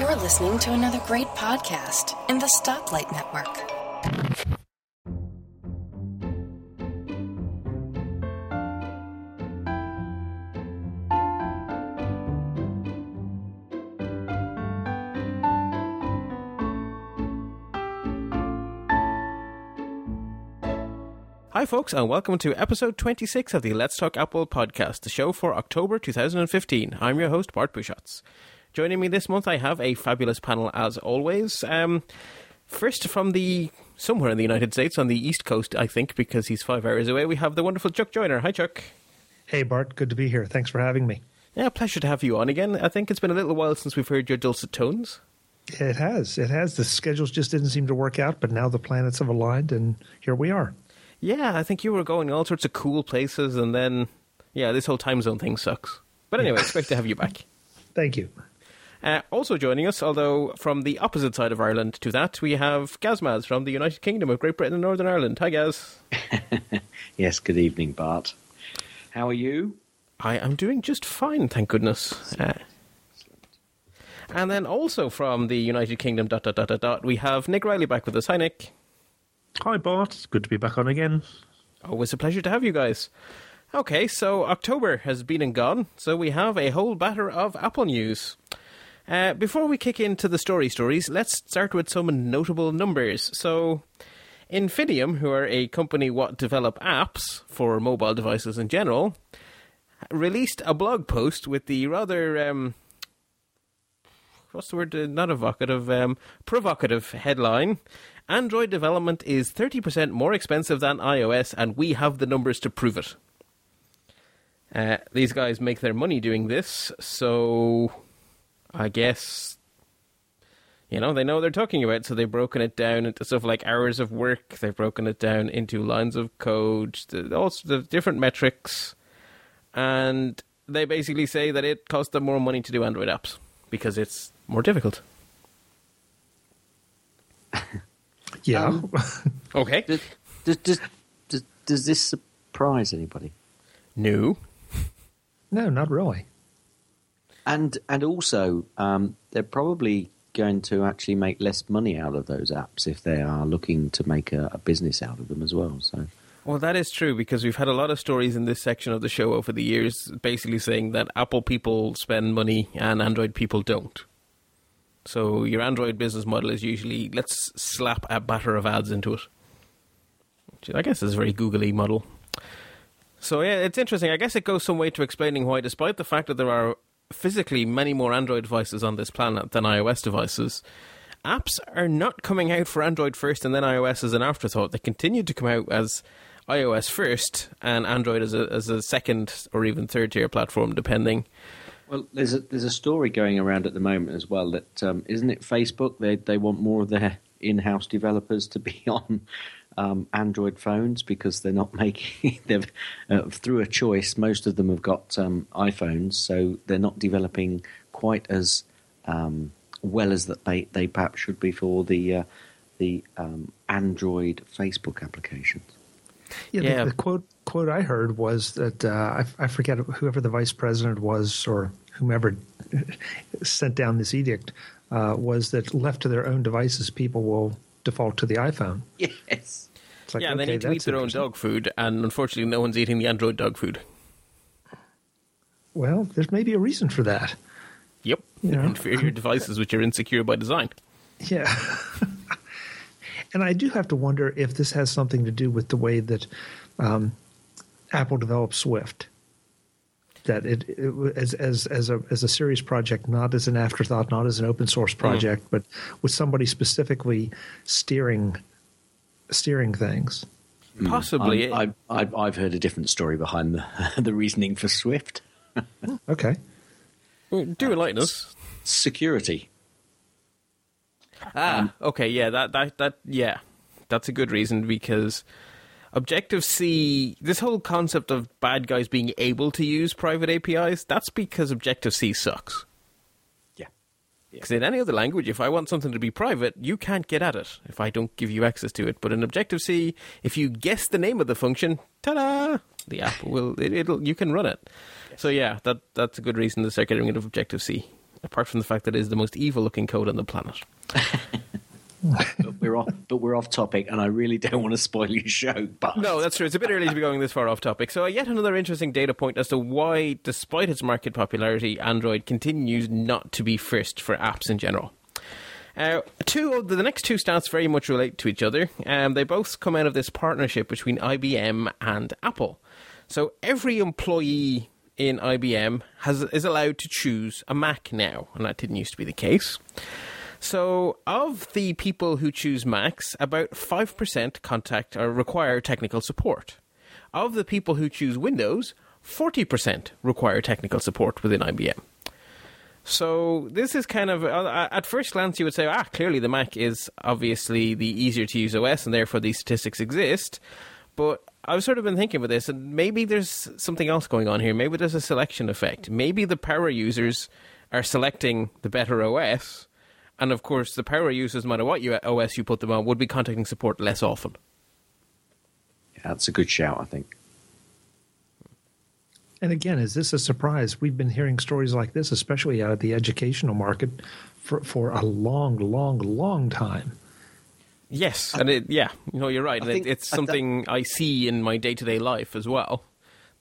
You're listening to another great podcast in the Stoplight Network. Hi, folks, and welcome to episode 26 of the Let's Talk Apple podcast, the show for October 2015. I'm your host, Bart Busschots. Joining me this month, I have a fabulous panel as always. Um, first, from the somewhere in the United States, on the East Coast, I think, because he's five hours away, we have the wonderful Chuck Joiner. Hi, Chuck. Hey, Bart. Good to be here. Thanks for having me. Yeah, pleasure to have you on again. I think it's been a little while since we've heard your dulcet tones. It has. It has. The schedules just didn't seem to work out, but now the planets have aligned, and here we are. Yeah, I think you were going all sorts of cool places, and then, yeah, this whole time zone thing sucks. But anyway, it's great to have you back. Thank you. Uh, also joining us, although from the opposite side of Ireland to that, we have Gazmaz from the United Kingdom of Great Britain and Northern Ireland. Hi, Gaz. yes, good evening, Bart. How are you? I am doing just fine, thank goodness. Uh, and then also from the United Kingdom, dot, dot, dot, dot, dot, we have Nick Riley back with us. Hi, Nick. Hi, Bart. It's good to be back on again. Always a pleasure to have you guys. Okay, so October has been and gone, so we have a whole batter of Apple news. Uh, before we kick into the story stories, let's start with some notable numbers. So, Infinum, who are a company what develop apps for mobile devices in general, released a blog post with the rather um, what's the word? Uh, Not evocative, um, provocative headline. Android development is 30% more expensive than iOS, and we have the numbers to prove it. Uh, these guys make their money doing this, so I guess you know they know what they're talking about. So they've broken it down into stuff like hours of work. They've broken it down into lines of code, all sorts of different metrics, and they basically say that it costs them more money to do Android apps because it's more difficult. Yeah. Um, Okay. Does, does, does, does, does this surprise anybody? No. no, not really. And and also, um, they're probably going to actually make less money out of those apps if they are looking to make a, a business out of them as well. So Well, that is true because we've had a lot of stories in this section of the show over the years basically saying that Apple people spend money and Android people don't. So your Android business model is usually let's slap a batter of ads into it. Which I guess is a very googly model. So yeah, it's interesting. I guess it goes some way to explaining why, despite the fact that there are physically many more Android devices on this planet than iOS devices, apps are not coming out for Android first and then iOS as an afterthought. They continue to come out as iOS first and Android as a as a second or even third tier platform, depending. Well, there's a there's a story going around at the moment as well that um, isn't it Facebook they they want more of their in-house developers to be on um, Android phones because they're not making they've uh, through a choice most of them have got um, iPhones so they're not developing quite as um, well as that they, they perhaps should be for the uh, the um, Android Facebook applications. Yeah, Yeah. The, the quote quote I heard was that uh, I, I forget whoever the vice president was or whomever sent down this edict uh, was that left to their own devices, people will default to the iPhone. Yes. It's like, yeah, they okay, need to eat their own dog food, and unfortunately, no one's eating the Android dog food. Well, there's maybe a reason for that. Yep, Yeah. inferior devices which are insecure by design. Yeah. and I do have to wonder if this has something to do with the way that um, Apple developed Swift. That it, it as as as a as a serious project, not as an afterthought, not as an open source mm-hmm. project, but with somebody specifically steering steering things. Mm. Possibly, I'm- I've, I've, I've heard a different story behind the, the reasoning for Swift. Okay. do enlighten us. Security. Ah, um, okay, yeah, that that that yeah, that's a good reason because Objective C, this whole concept of bad guys being able to use private APIs, that's because Objective C sucks. Yeah. Because in any other language, if I want something to be private, you can't get at it if I don't give you access to it. But in Objective C, if you guess the name of the function, ta-da, the app will it, it'll you can run it. So yeah, that that's a good reason to start getting rid of Objective C. apart from the fact that it is the most evil looking code on the planet. but we're off. But we're off topic, and I really don't want to spoil your show. But No, that's true. It's a bit early to be going this far off topic. So, yet another interesting data point as to why, despite its market popularity, Android continues not to be first for apps in general. Uh, two of the, the next two stats very much relate to each other. Um, they both come out of this partnership between IBM and Apple. So every employee in IBM has is allowed to choose a Mac now, and that didn't used to be the case. So, of the people who choose Macs, about 5% contact or require technical support. Of the people who choose Windows, 40% require technical support within IBM. So, this is kind of, uh, at first glance, you would say, ah, clearly the Mac is obviously the easier to use OS, and therefore these statistics exist. But I've sort of been thinking about this, and maybe there's something else going on here. Maybe there's a selection effect. Maybe the power users are selecting the better OS and of course, the power users, no matter what OS you put them on, would be contacting support less often. Yeah, that's a good shout, I think. And again, is this a surprise? We've been hearing stories like this, especially out of the educational market, for, for a long, long, long time. Yes, and it, yeah, you know, you're right. And it, it's something I see in my day to day life as well.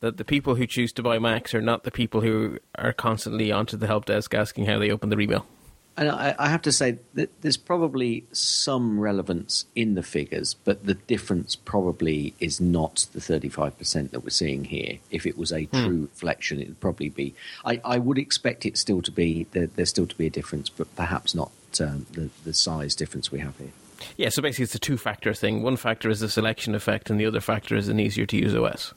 That the people who choose to buy Macs are not the people who are constantly onto the help desk asking how they open their email. And I, I, have to say that there's probably some relevance in the figures, but the difference probably is not the 35% that we're seeing here. If it was a hmm. true reflection, it would probably be. I, I, would expect it still to be there, there's still to be a difference, but perhaps not um, the the size difference we have here. Yeah, so basically it's a two factor thing. One factor is the selection effect, and the other factor is an easier to use OS.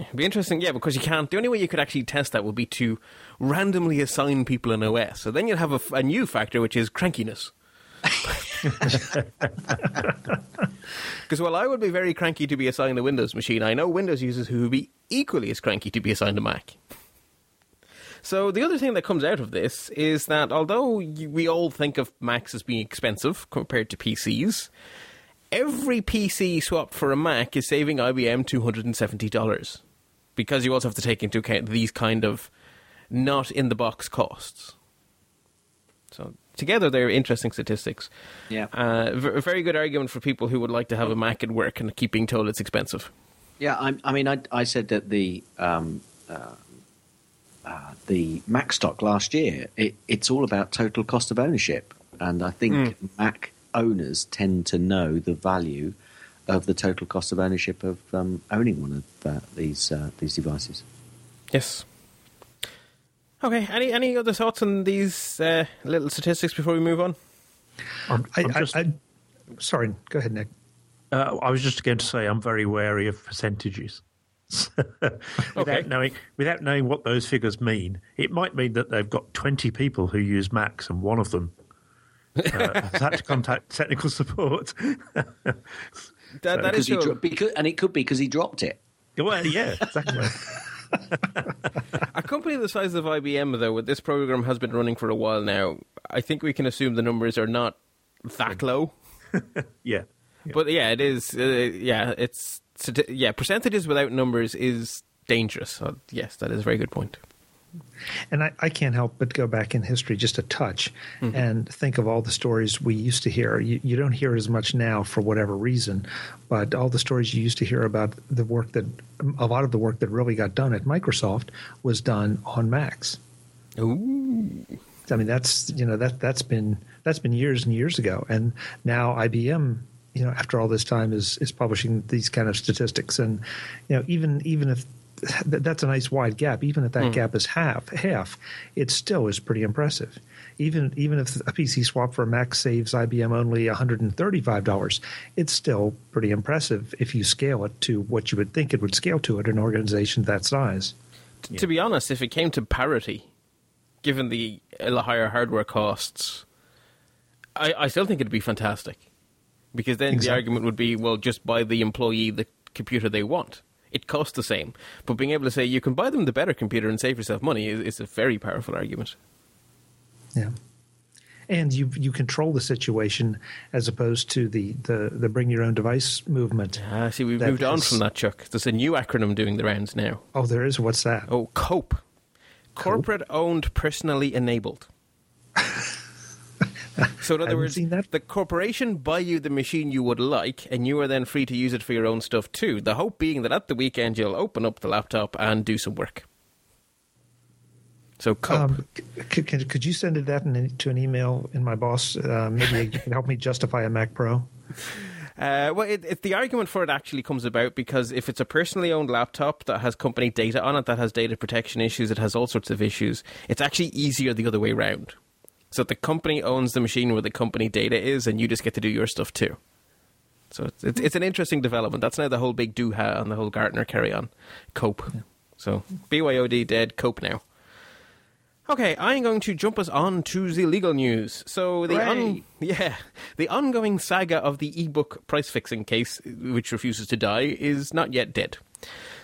It'd be interesting, yeah, because you can't. The only way you could actually test that would be to randomly assign people an OS. So then you'd have a, a new factor, which is crankiness. Because while I would be very cranky to be assigned a Windows machine, I know Windows users who would be equally as cranky to be assigned a Mac. So the other thing that comes out of this is that although we all think of Macs as being expensive compared to PCs, every PC swapped for a Mac is saving IBM $270 because you also have to take into account these kind of not in the box costs. So together, they're interesting statistics. Yeah, uh, v- very good argument for people who would like to have a Mac at work and keep being told it's expensive. Yeah, I, I mean, I, I, said that the um, uh, uh, the Mac stock last year, it, it's all about total cost of ownership, and I think mm. Mac owners tend to know the value of the total cost of ownership of um, owning one of uh, these uh, these devices. Yes. Okay. Any any other thoughts on these uh, little statistics before we move on? Um, I, just, I, I, sorry. Go ahead, Nick. Uh, I was just going to say I'm very wary of percentages. without okay. knowing without knowing what those figures mean, it might mean that they've got 20 people who use Macs and one of them uh, has had to contact technical support. That, so, that is dro- because, and it could be because he dropped it. Well, yeah, exactly. a company the size of IBM, though, with this program has been running for a while now. I think we can assume the numbers are not that low. yeah. yeah. but yeah, it is. Uh, yeah, it's yeah. Percentages without numbers is dangerous. So, yes, that is a very good point. And I, I, can't help but go back in history just a touch mm-hmm. and think of all the stories we used to hear. You, you, don't hear it as much now for whatever reason, but all the stories you used to hear about the work that a lot of the work that really got done at Microsoft was done on Macs. Ooh. I mean that's you know that that's been that's been years and years ago, and now IBM you know after all this time is is publishing these kind of statistics, and you know even even if that's a nice wide gap. Even if that mm. gap is half, half, it still is pretty impressive. Even even if a PC swap for a Mac saves IBM only $135, it's still pretty impressive if you scale it to what you would think it would scale to at an organization that size. Yeah. To be honest, if it came to parity, given the higher hardware costs, I, I still think it'd be fantastic. Because then exactly. the argument would be, well, just buy the employee the computer they want it costs the same. But being able to say you can buy them the better computer and save yourself money is, is a very powerful argument. Yeah. And you you control the situation as opposed to the, the, the bring your own device movement. Ah, see, we've moved on from that, Chuck. There's a new acronym doing the rounds now. Oh, there is. What's that? Oh, COPE. corporate owned, personally enabled. so in other words, the corporation buy you the machine you would like, and you are then free to use it for your own stuff too. The hope being that at the weekend you'll open up the laptop and do some work. So. Um, c- c- could you send it that in, to an email in my boss? Uh, maybe you can help me justify a Mac Pro. Uh, well, it, it, the argument for it actually comes about because if it's a personally owned laptop that has company data on it, that has data protection issues, it has all sorts of issues, it's actually easier the other way round. So the company owns the machine where the company data is, and you just get to do your stuff too. So it's, it's, it's an interesting development. That's now the whole big dooha and the whole Gartner carry on. Cope. So BYOD dead, cope now. Okay, I'm going to jump us on to the legal news. So the Hooray. yeah, the ongoing saga of the ebook price fixing case, which refuses to die, is not yet dead.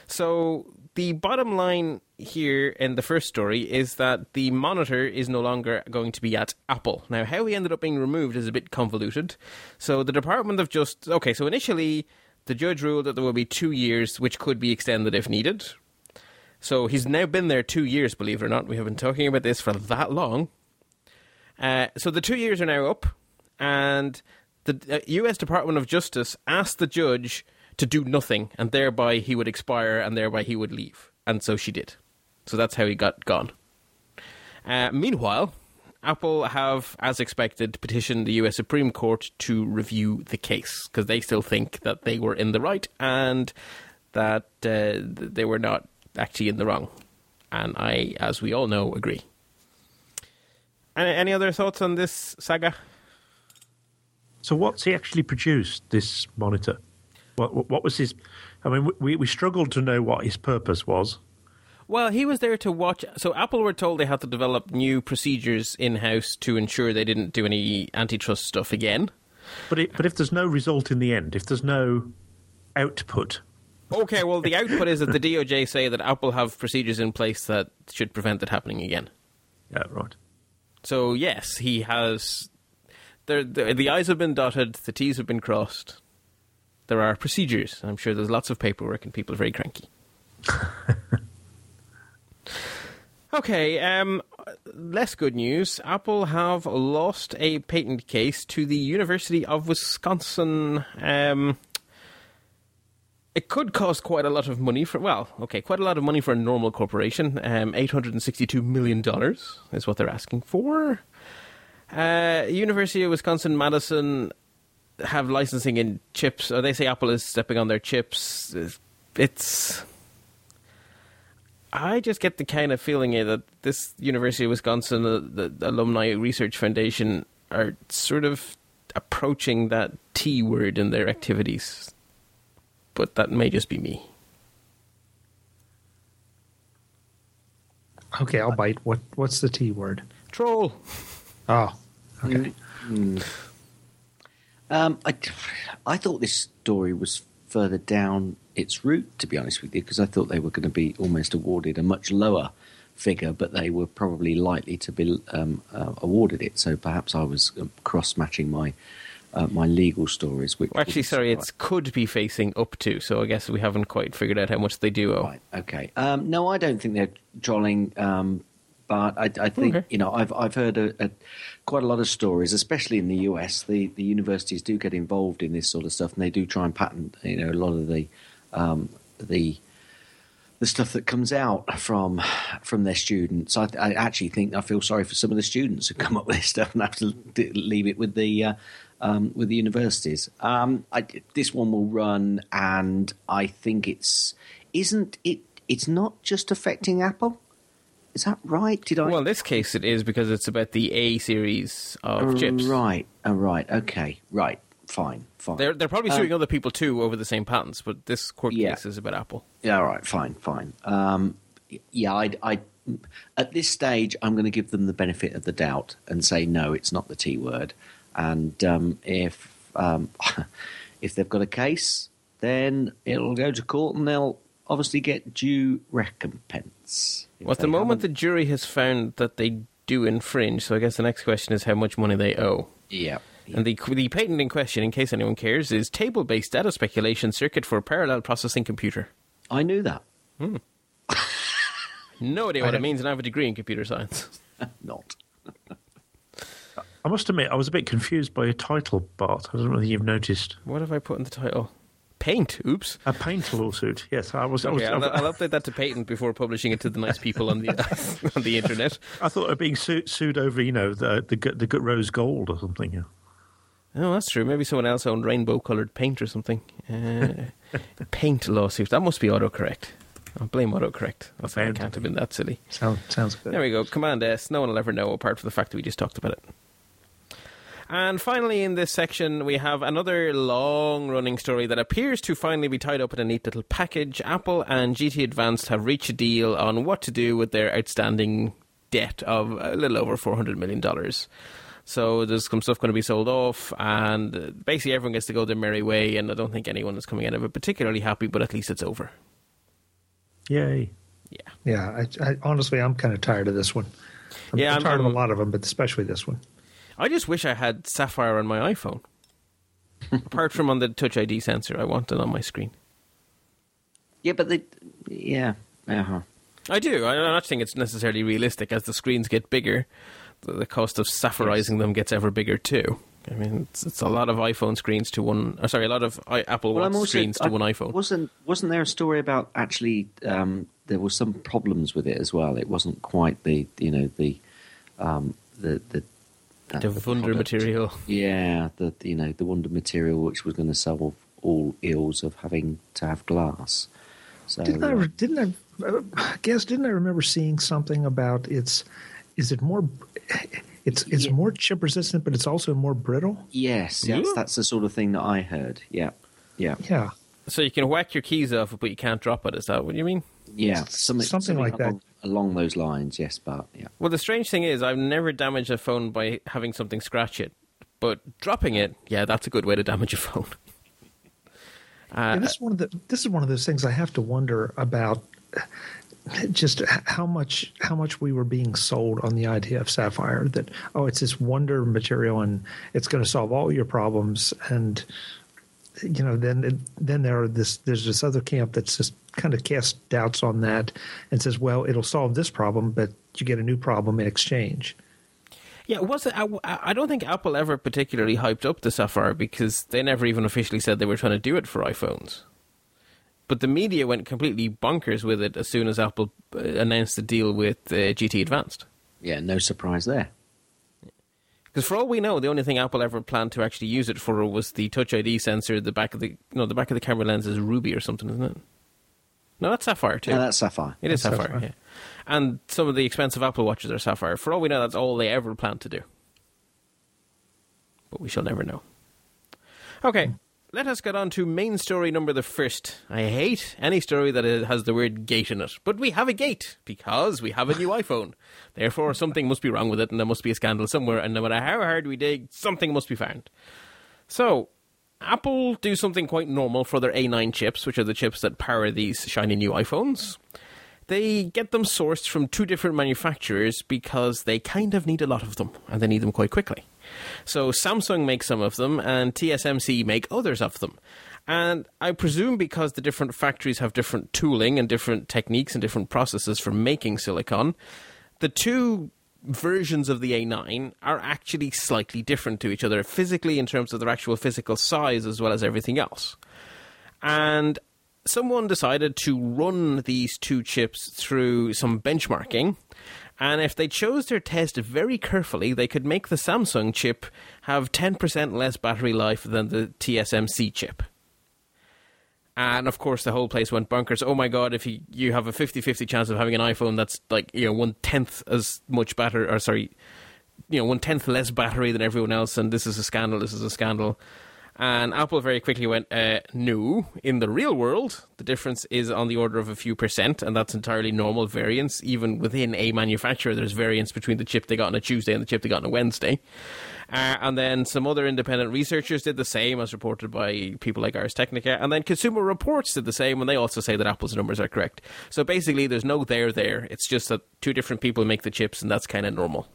So the bottom line here in the first story is that the monitor is no longer going to be at Apple. Now, how he ended up being removed is a bit convoluted. So the Department of Justice. Okay, so initially the judge ruled that there will be two years, which could be extended if needed. So he's now been there two years, believe it or not. We have been talking about this for that long. Uh, so the two years are now up, and the uh, U.S. Department of Justice asked the judge to do nothing, and thereby he would expire, and thereby he would leave. And so she did. So that's how he got gone. Uh, meanwhile, Apple have, as expected, petitioned the U.S. Supreme Court to review the case because they still think that they were in the right and that uh, they were not actually in the wrong. And I, as we all know, agree. Any, any other thoughts on this saga? So, what's he actually produced? This monitor. What, what, was his? I mean, we we struggled to know what his purpose was. Well, he was there to watch. So Apple were told they had to develop new procedures in house to ensure they didn't do any antitrust stuff again. But it, but if there's no result in the end, if there's no output, Okay, well, the output is that the DOJ say that Apple have procedures in place that should prevent it happening again. yeah, right. So yes, he has. There, the, the I's have been dotted, the T's have been crossed. There are procedures. I'm sure there's lots of paperwork, and people are very cranky. okay, um, less good news. Apple have lost a patent case to the University of Wisconsin. Um, it could cost quite a lot of money for well, okay, quite a lot of money for a normal corporation. Um, eight hundred and sixty-two million dollars is what they're asking for. Uh, University of Wisconsin Madison have licensing in chips. Or they say Apple is stepping on their chips. It's. I just get the kind of feeling eh, that this University of Wisconsin, uh, the, the Alumni Research Foundation, are sort of approaching that T word in their activities. But that may just be me. Okay, I'll bite. What What's the T word? Troll. Oh, okay. Um, I, I thought this story was further down its route, to be honest with you, because I thought they were going to be almost awarded a much lower figure, but they were probably likely to be um, uh, awarded it. So perhaps I was um, cross matching my uh, my legal stories. Which Well, actually, sorry, it's could be facing up to. So I guess we haven't quite figured out how much they do owe. Right. Okay. Um, no, I don't think they're trolling. Um, but I, I think Okay. you know I've I've heard a, a, quite a lot of stories, especially in the US. The the universities do get involved in this sort of stuff, and they do try and patent you know a lot of the um, the the stuff that comes out from from their students. I, I actually think I feel sorry for some of the students who come up with this stuff and have to leave it with the uh, um, with the universities. Um, I, this one will run, and I think it's isn't it. It's not just affecting Apple. Is that right? Did I? Well, in this case, it is because it's about the A series of chips. Right. Oh, right. Okay. Right. Fine. Fine. They're they're probably Um, suing other people too over the same patents, but this court Yeah. case is about Apple. Yeah, all right, fine, fine. Um, yeah, I, I, at this stage, I'm going to give them the benefit of the doubt and say no, it's not the T word. And um, if um, if they've got a case, then it'll go to court and they'll obviously get due recompense. Well, at the moment, the haven't- jury has found that they do infringe. So I guess the next question is how much money they owe. yeah, And the the patent in question, in case anyone cares, is table-based data speculation circuit for a parallel processing computer. I knew that. Hmm. No idea what it means, and I have a degree in computer science. Not. I must admit, I was a bit confused by your title, Bart. I don't know whether you've noticed. What have I put in the title? Paint. Oops. A paint lawsuit. Yes, I was. I, was, Okay, I'll, I'll update that to patent before publishing it to the nice people on the on the internet. I thought of being sued, sued over, you know, the the, the rose gold or something. Oh, that's true. Maybe someone else owned rainbow-colored paint or something. Uh, paint lawsuit. That must be autocorrect. I'll blame autocorrect. I can't have been that silly. Sounds sounds good. There we go. Command S. No one will ever know, apart from the fact that we just talked about it. And finally, in this section, we have another long running story that appears to finally be tied up in a neat little package. Apple and GT Advanced have reached a deal on what to do with their outstanding debt of a little over $400 million. So there's some stuff going to be sold off, and uh, basically everyone gets to go their merry way, and I don't think anyone is coming out of it particularly happy, but at least it's over. Yay. Yeah. Yeah, I, I, honestly, I'm kind of tired of this one. I'm, Yeah, I'm I'm- tired of I'm- a lot of them, but especially this one. I just wish I had Sapphire on my iPhone. Apart from on the Touch ID sensor, I want it on my screen. Yeah, but they. Yeah. Uh-huh. I do. I don't think it's necessarily realistic. As the screens get bigger, the, the cost of sapphirizing them gets ever bigger too. I mean, it's, it's a lot of iPhone screens to one. Or sorry, a lot of I, Apple Well, Watch also- screens to I- one iPhone. Wasn't wasn't there a story about actually um, there was some problems with it as well? It wasn't quite the you know the um, the the uh, the the Wunder product. material. Yeah, the you know the wonder material which was going to solve all ills of having to have glass. So Didn't I? uh, Didn't I? uh, I guess didn't I remember seeing something about it's? Is it more? It's it's Yeah. more chip resistant, but it's also more brittle. yes, Yeah. yes, that's the sort of thing that I heard. Yeah, yeah, Yeah, So you can whack your keys off, but you can't drop it. Is that what you mean? yeah. Something, Something like that. along, along those lines. Yes, but yeah. Well, the strange thing is, I've never damaged a phone by having something scratch it, but dropping it, yeah, that's a good way to damage a phone. Uh, Yeah, this is one of the this is one of those things I have to wonder about. Just how much how much we were being sold on the idea of Sapphire that oh it's this wonder material and it's going to solve all your problems and you know then then there are this there's this other camp that's just kind of casts doubts on that and says well it'll solve this problem but you get a new problem in exchange. Yeah, it? I, I don't think Apple ever particularly hyped up the Sapphire because they never even officially said they were trying to do it for iPhones. But the media went completely bonkers with it as soon as Apple uh, announced the deal with uh, GT Advanced. Yeah, no surprise there. Because for all we know, the only thing Apple ever planned to actually use it for was the Touch ID sensor. The back of the no, the back of the camera lens is ruby or something, isn't it? No, that's sapphire too. No, that's sapphire. it is That's sapphire, sapphire. yeah. And some of the expensive Apple watches are sapphire. For all we know, that's all they ever planned to do. But we shall never know. Okay, let us get on to main story number the first. I hate any story that has the word gate in it, but we have a gate because we have a new iPhone. Therefore, something must be wrong with it, and there must be a scandal somewhere. And no matter how hard we dig, something must be found. So, Apple do something quite normal for their A9 chips, which are the chips that power these shiny new iPhones. They get them sourced from two different manufacturers because they kind of need a lot of them and they need them quite quickly. So Samsung makes some of them and TSMC make others of them. And I presume because the different factories have different tooling and different techniques and different processes for making silicon, the two versions of the A9 are actually slightly different to each other physically in terms of their actual physical size as well as everything else. And someone decided to run these two chips through some benchmarking. And if they chose their test very carefully, they could make the Samsung chip have 10% less battery life than the TSMC chip. And of course, the whole place went bonkers. Oh my god, if you, you have a 50 50 chance of having an iPhone that's like, you know, one tenth as much battery, or sorry, you know, one tenth less battery than everyone else, and this is a scandal, this is a scandal. And Apple very quickly went, uh, no. In the real world, the difference is on the order of a few percent, and that's entirely normal variance. Even within a manufacturer, there's variance between the chip they got on a Tuesday and the chip they got on a Wednesday. Uh, and then some other independent researchers did the same, as reported by people like Ars Technica. And then Consumer Reports did the same, and they also say that Apple's numbers are correct. So basically, there's no there there. It's just that two different people make the chips, and that's kind of normal.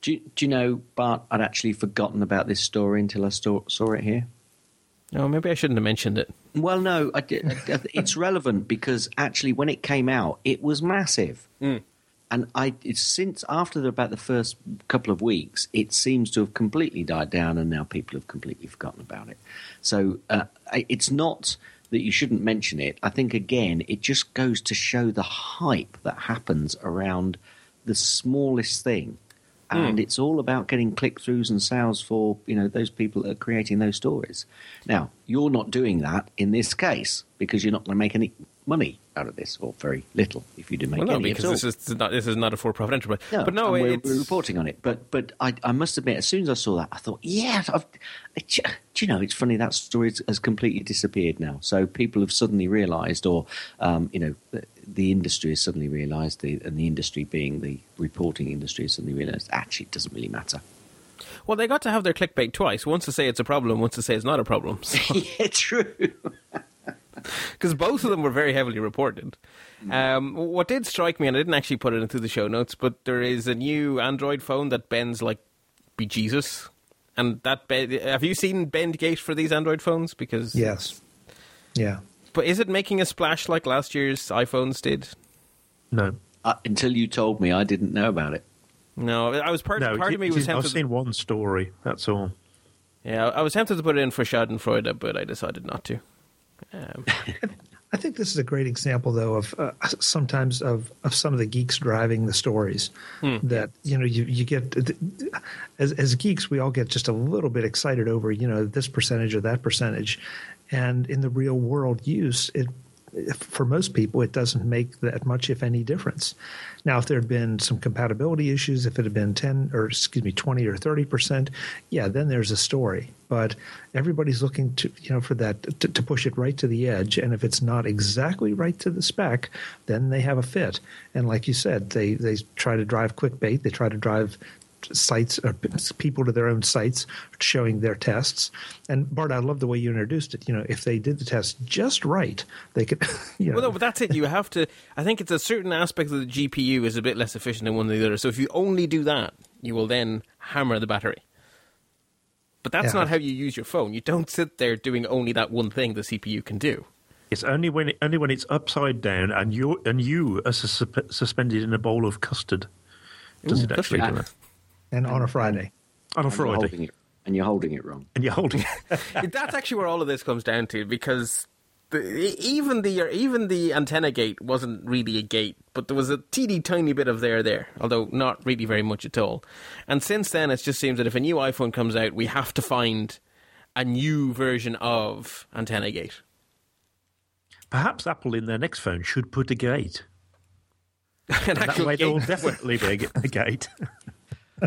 Do you, do you know, Bart? I'd actually forgotten about this story until I saw, saw it here. Oh, maybe I shouldn't have mentioned it. Well, no, I, I, it's relevant because actually, when it came out, it was massive. Mm. And I, since after the, about the first couple of weeks, it seems to have completely died down, and now people have completely forgotten about it. So uh, it's not that you shouldn't mention it. I think again, it just goes to show the hype that happens around the smallest thing and mm. it's all about getting click throughs and sales for you know those people that are creating those stories. Now, you're not doing that in this case because you're not going to make any money out of this, or very little if you do make well, no, any. because this is not this is not a for-profit enterprise. No, but no, we're, we're, reporting on it. But but I, I must admit, as soon as I saw that, I thought, yeah, I've, do you know, it's funny that story has completely disappeared now. So people have suddenly realised, or um, you know, the, the, industry has suddenly realised, and the industry being the reporting industry has suddenly realised, actually, it doesn't really matter. Well, they got to have their clickbait twice. Once to say it's a problem, once to say it's not a problem. So. yeah, true because both of them were very heavily reported. Um, what did strike me, and I didn't actually put it into the show notes, but there is a new Android phone that bends like be Jesus, and that bend, have you seen bend gate for these Android phones? Because yes, yeah. But is it making a splash like last year's iPhones did? No. Uh, until you told me, I didn't know about it. No, I was part, no, part of me was tempted. I've seen one story. That's all. Yeah, I was tempted to put it in for Schadenfreude, but I decided not to. Um. I think this is a great example, though, of uh, sometimes of, of some of the geeks driving the stories. Hmm. That you know, you you get as as geeks, we all get just a little bit excited over you know this percentage or that percentage, and in the real world use, it for most people, it doesn't make that much, if any, difference. Now, if there had been some compatibility issues, if it had been 10 or excuse me, 20 or 30 percent, yeah, then there's a story. But everybody's looking to, you know, for that to, to push it right to the edge. And if it's not exactly right to the spec, then they have a fit. And like you said, they, they try to drive quick bait, They try to drive sites or people to their own sites showing their tests. And Bart, I love the way you introduced it. You know, if they did the test just right, they could. You know. Well, no, but that's it. You have to. I think it's a certain aspect of the GPU is a bit less efficient than one than the other. So if you only do that, you will then hammer the battery. But that's yeah. not how you use your phone. You don't sit there doing only that one thing the CPU can do. It's only when it, only when it's upside down and you and you are suspended in a bowl of custard. Does Ooh, it actually do that? And on a Friday. On a Friday. It, and you're holding it wrong. And you're holding it. That's actually where all of this comes down to because the, even the even the antenna gate wasn't really a gate, but there was a teeny tiny bit of there there, although not really very much at all. And since then, it just seems that if a new iPhone comes out, we have to find a new version of antenna gate. Perhaps Apple in their next phone should put a gate. An that way gate. will definitely be a gate.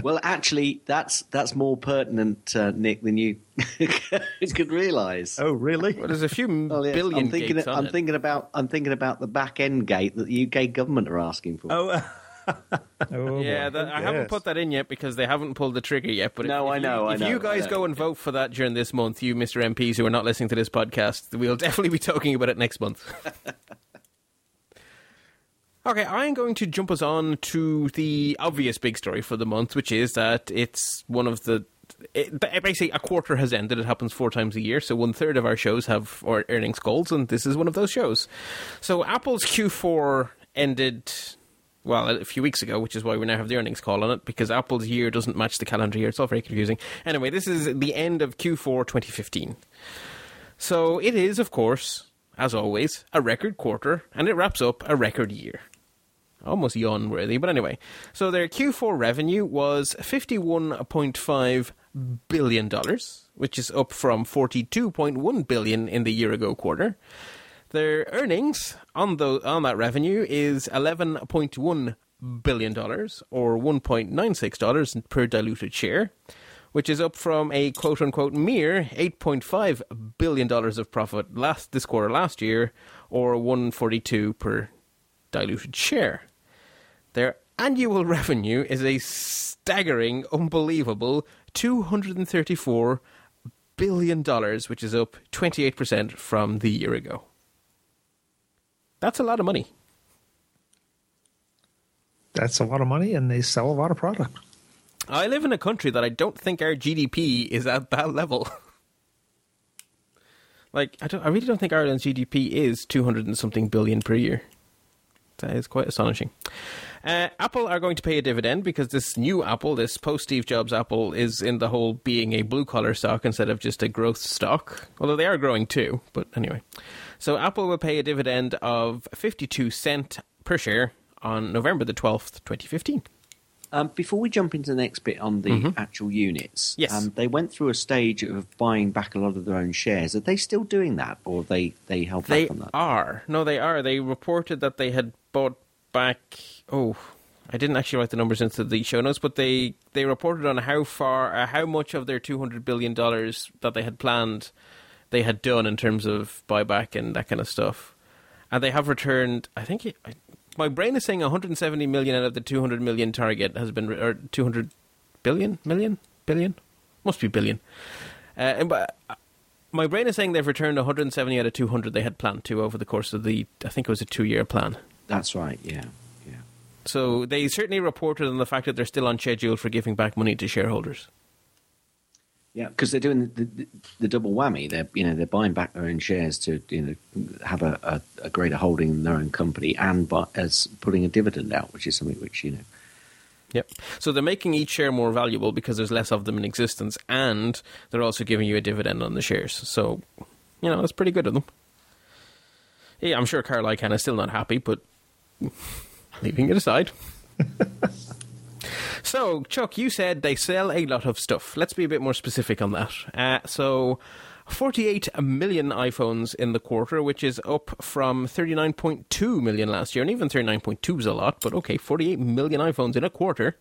well, actually, that's that's more pertinent, uh, Nick, than you could realise. Oh, really? Well, there's a few well, yes, billion. I'm thinking. Gates I'm it. thinking about. I'm thinking about the back end gate that the UK government are asking for. Oh. Uh, oh yeah, that, I haven't put that in yet because they haven't pulled the trigger yet. But no, if, I know. You, if I know, you guys go and vote for that during this month, you Mr. MPs who are not listening to this podcast, we'll definitely be talking about it next month. Okay, I'm going to jump us on to the obvious big story for the month, which is that it's one of the. It, basically, a quarter has ended. It happens four times a year, so one third of our shows have our earnings calls, and this is one of those shows. So, Apple's Q4 ended well, a few weeks ago, which is why we now have the earnings call on it, because Apple's year doesn't match the calendar year. It's all very confusing. Anyway, this is the end of Q4 2015. So it is, of course, as always, a record quarter, and it wraps up a record year almost yawn worthy. But anyway, so their Q4 revenue was $51.5 billion, which is up from 42.1 billion in the year ago quarter. Their earnings on, the, on that revenue is $11.1 billion, or $1.96 per diluted share, which is up from a quote unquote mere $8.5 billion of profit last this quarter last year, or 142 per diluted share. Their annual revenue is a staggering, unbelievable $234 billion, which is up 28% from the year ago. That's a lot of money. That's a lot of money, and they sell a lot of product. I live in a country that I don't think our GDP is at that level. Like, I, I really don't think Ireland's GDP is 200 and something billion per year. That is quite astonishing. Uh, Apple are going to pay a dividend because this new Apple, this post Steve Jobs Apple, is in the whole being a blue collar stock instead of just a growth stock. Although they are growing too, but anyway. So Apple will pay a dividend of 52 cent per share on November the 12th, 2015. Um, before we jump into the next bit on the Mm-hmm. actual units, Yes. um, they went through a stage of buying back a lot of their own shares. Are they still doing that, or they they held They back on that? are. No, they are. They reported that they had bought back. Oh, I didn't actually write the numbers into the show notes, but they they reported on how far, uh, how much of their two hundred billion dollars that they had planned, they had done in terms of buyback and that kind of stuff, and they have returned. I think it, I, my brain is saying one hundred and seventy million out of the two hundred million target has been, or two hundred billion, million, billion, must be billion. Uh, and but my brain is saying they've returned 170 out of 200 they had planned to over the course of the, I think it was a two year plan. That's right. Yeah, yeah. So they certainly reported on the fact that they're still on schedule for giving back money to shareholders. Yeah, because they're doing the, the, the double whammy. They're you know they're buying back their own shares to you know have a, a, a greater holding in their own company, and but as putting a dividend out, which is something which you know Yep. So they're making each share more valuable because there's less of them in existence, and they're also giving you a dividend on the shares. So, you know, that's pretty good of them. Yeah, I'm sure Carl Icahn is still not happy, but leaving it aside. so, Chuck, you said they sell a lot of stuff. Let's be a bit more specific on that. Uh, so, 48 million iPhones in the quarter, which is up from 39.2 million last year. And even 39.2 is a lot, but okay, 48 million iPhones in a quarter.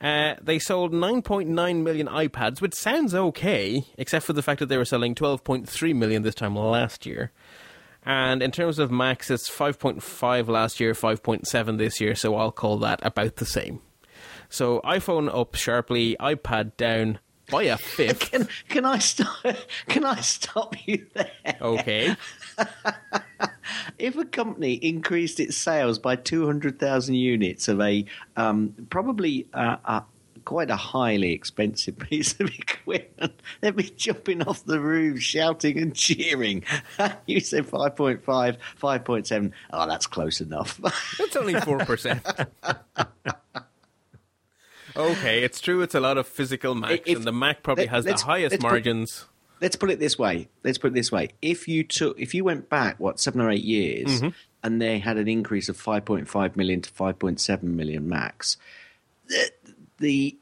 Uh, they sold 9.9 million iPads, which sounds okay, except for the fact that they were selling 12.3 million this time last year. And in terms of Macs, it's 5.5 last year, 5.7 this year, so I'll call that about the same. So iPhone up sharply, iPad down by a fifth. Can, can I stop? Can I stop you there? Okay. If a company increased its sales by two hundred thousand units of a um, probably uh, uh, quite a highly expensive piece of equipment, they'd be jumping off the roof, shouting and cheering. you said 5.5, 5.7. Oh, that's close enough. That's only 4%. Okay, it's true it's a lot of physical Macs, If- and the Mac probably let- has the highest let's put- margins. let's put it this way. Let's put it this way. If you took, if you went back, what seven or eight years, Mm-hmm. and they had an increase of 5.5 million to 5.7 million Macs, the, the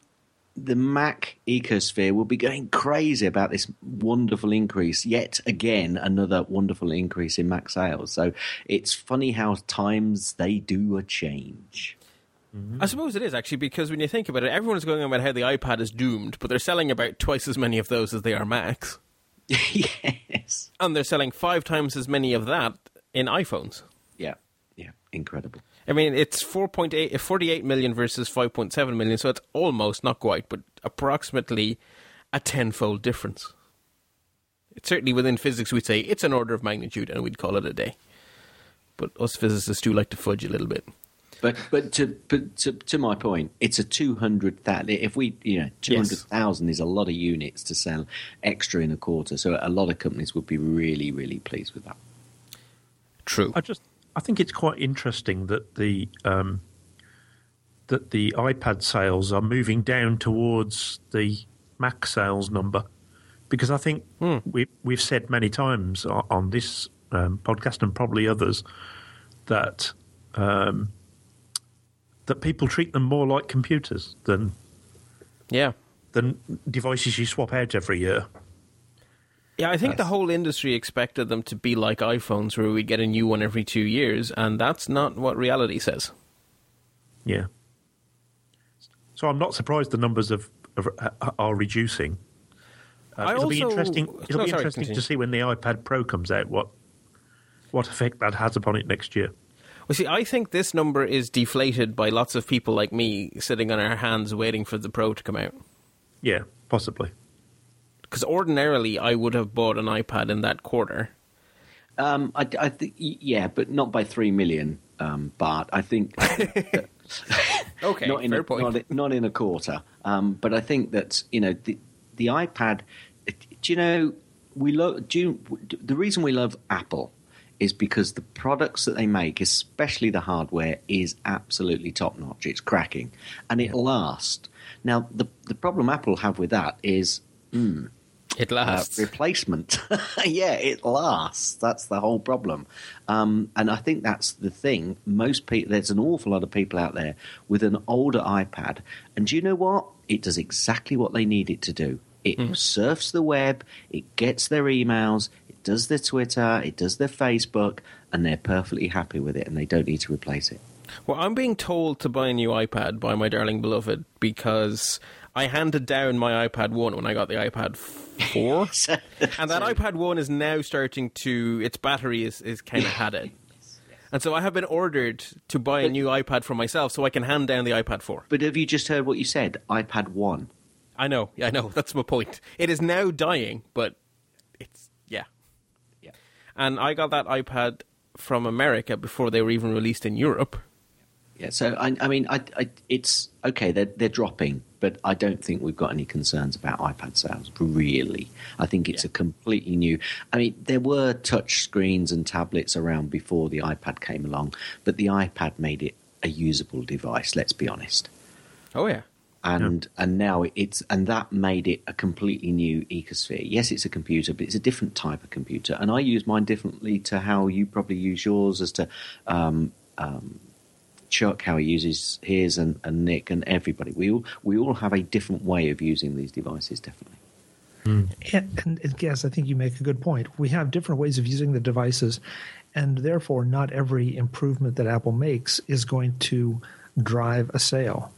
the Mac ecosphere will be going crazy about this wonderful increase. Yet again, another wonderful increase in Mac sales. So it's funny how times they do a change. I suppose it is actually because when you think about it, everyone's going on about how the iPad is doomed, but they're selling about twice as many of those as they are Macs, yes. and they're selling five times as many of that in iPhones. Yeah. Yeah. Incredible. I mean, it's 4.8, 48 million versus 5.7 million, so it's almost, not quite, but approximately a tenfold difference. It's certainly within physics, we'd say it's an order of magnitude, and we'd call it a day. But us physicists do like to fudge a little bit. But but to but to, to my point, it's a two hundred thousand. If we you know two hundred thousand is a lot of units to sell extra in a quarter. So a lot of companies would be really really pleased with that. True. I just I think it's quite interesting that the um, that the iPad sales are moving down towards the Mac sales number because I think we we've said many times o- on this um, podcast and probably others that um, that people treat them more like computers than Yeah. than devices you swap out every year. Yeah, I think the whole industry expected them to be like iPhones, where we get a new one every two years, and that's not what reality says. Yeah. So I'm not surprised the numbers of, of are reducing. Uh, I it'll be also- interesting. It'll No, be sorry, interesting continue. to see when the iPad Pro comes out what what effect that has upon it next year. Well, see, I think this number is deflated by lots of people like me sitting on our hands waiting for the Pro to come out. Yeah, possibly. Because ordinarily, I would have bought an iPad in that quarter. Um, I, I think yeah, but not by three million. Um, but I think Okay, not in fair a, point. Not, in- not in a quarter. Um, but I think that you know the the iPad. Do you know we love. Do you, the reason we love Apple is because the products that they make, especially the hardware, is absolutely top notch. It's cracking, and it lasts. Now, the the problem Apple have with that is. Mm, it lasts. Uh, replacement. yeah, it lasts. That's the whole problem. Um, and I think that's the thing. Most people, there's an awful lot of people out there with an older iPad. And do you know what? It does exactly what they need it to do. It mm. surfs the web, it gets their emails, does their Twitter, it does their Facebook, and they're perfectly happy with it and they don't need to replace it. Well, I'm being told to buy a new iPad by my darling beloved because I handed down my iPad 1 when I got the iPad 4. and that iPad 1 is now starting to, its battery is, is kind of had it. And so I have been ordered to buy a new iPad for myself so I can hand down the iPad 4. But have you just heard what you said? iPad 1. I know, yeah, I know. That's my point. It is now dying, but it's yeah, yeah. And I got that iPad from America before they were even released in Europe. Yeah, so I, I mean, I, I, it's okay. They're they're dropping, but I don't think we've got any concerns about iPad sales. Really, I think it's yeah. a completely new. I mean, there were touch screens and tablets around before the iPad came along, but the iPad made it a usable device. Let's be honest. Oh yeah, and yeah. and now it's and that made it a completely new ecosphere. Yes, it's a computer, but it's a different type of computer, and I use mine differently to how you probably use yours, as to um, um, Chuck how he uses his, and, and Nick and everybody. We all we all have a different way of using these devices, definitely. Mm. And, and, and yes, I think you make a good point. We have different ways of using the devices, and therefore, not every improvement that Apple makes is going to drive a sale.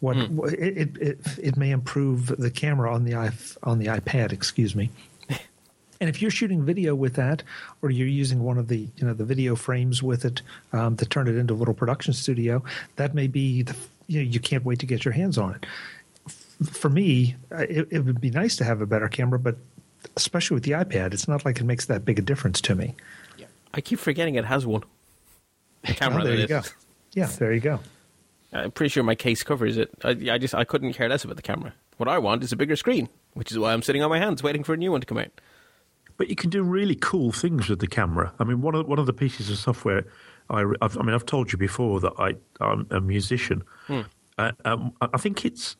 What mm. it, it it may improve the camera on the on the iPad, excuse me. And if you're shooting video with that, or you're using one of the you know the video frames with it um, to turn it into a little production studio, that may be the you know you can't wait to get your hands on it. For me, it, it would be nice to have a better camera, but especially with the iPad, it's not like it makes that big a difference to me. Yeah. I keep forgetting it has one. The camera. oh, there you is. go. Yeah, there you go. I'm pretty sure my case covers it. I, I, just I couldn't care less about the camera. What I want is a bigger screen, which is why I'm sitting on my hands waiting for a new one to come out. But you can do really cool things with the camera. I mean, one of one of the pieces of software I, I've, i mean, I've told you before that I I'm a musician. Hmm. Uh, um, I think it's.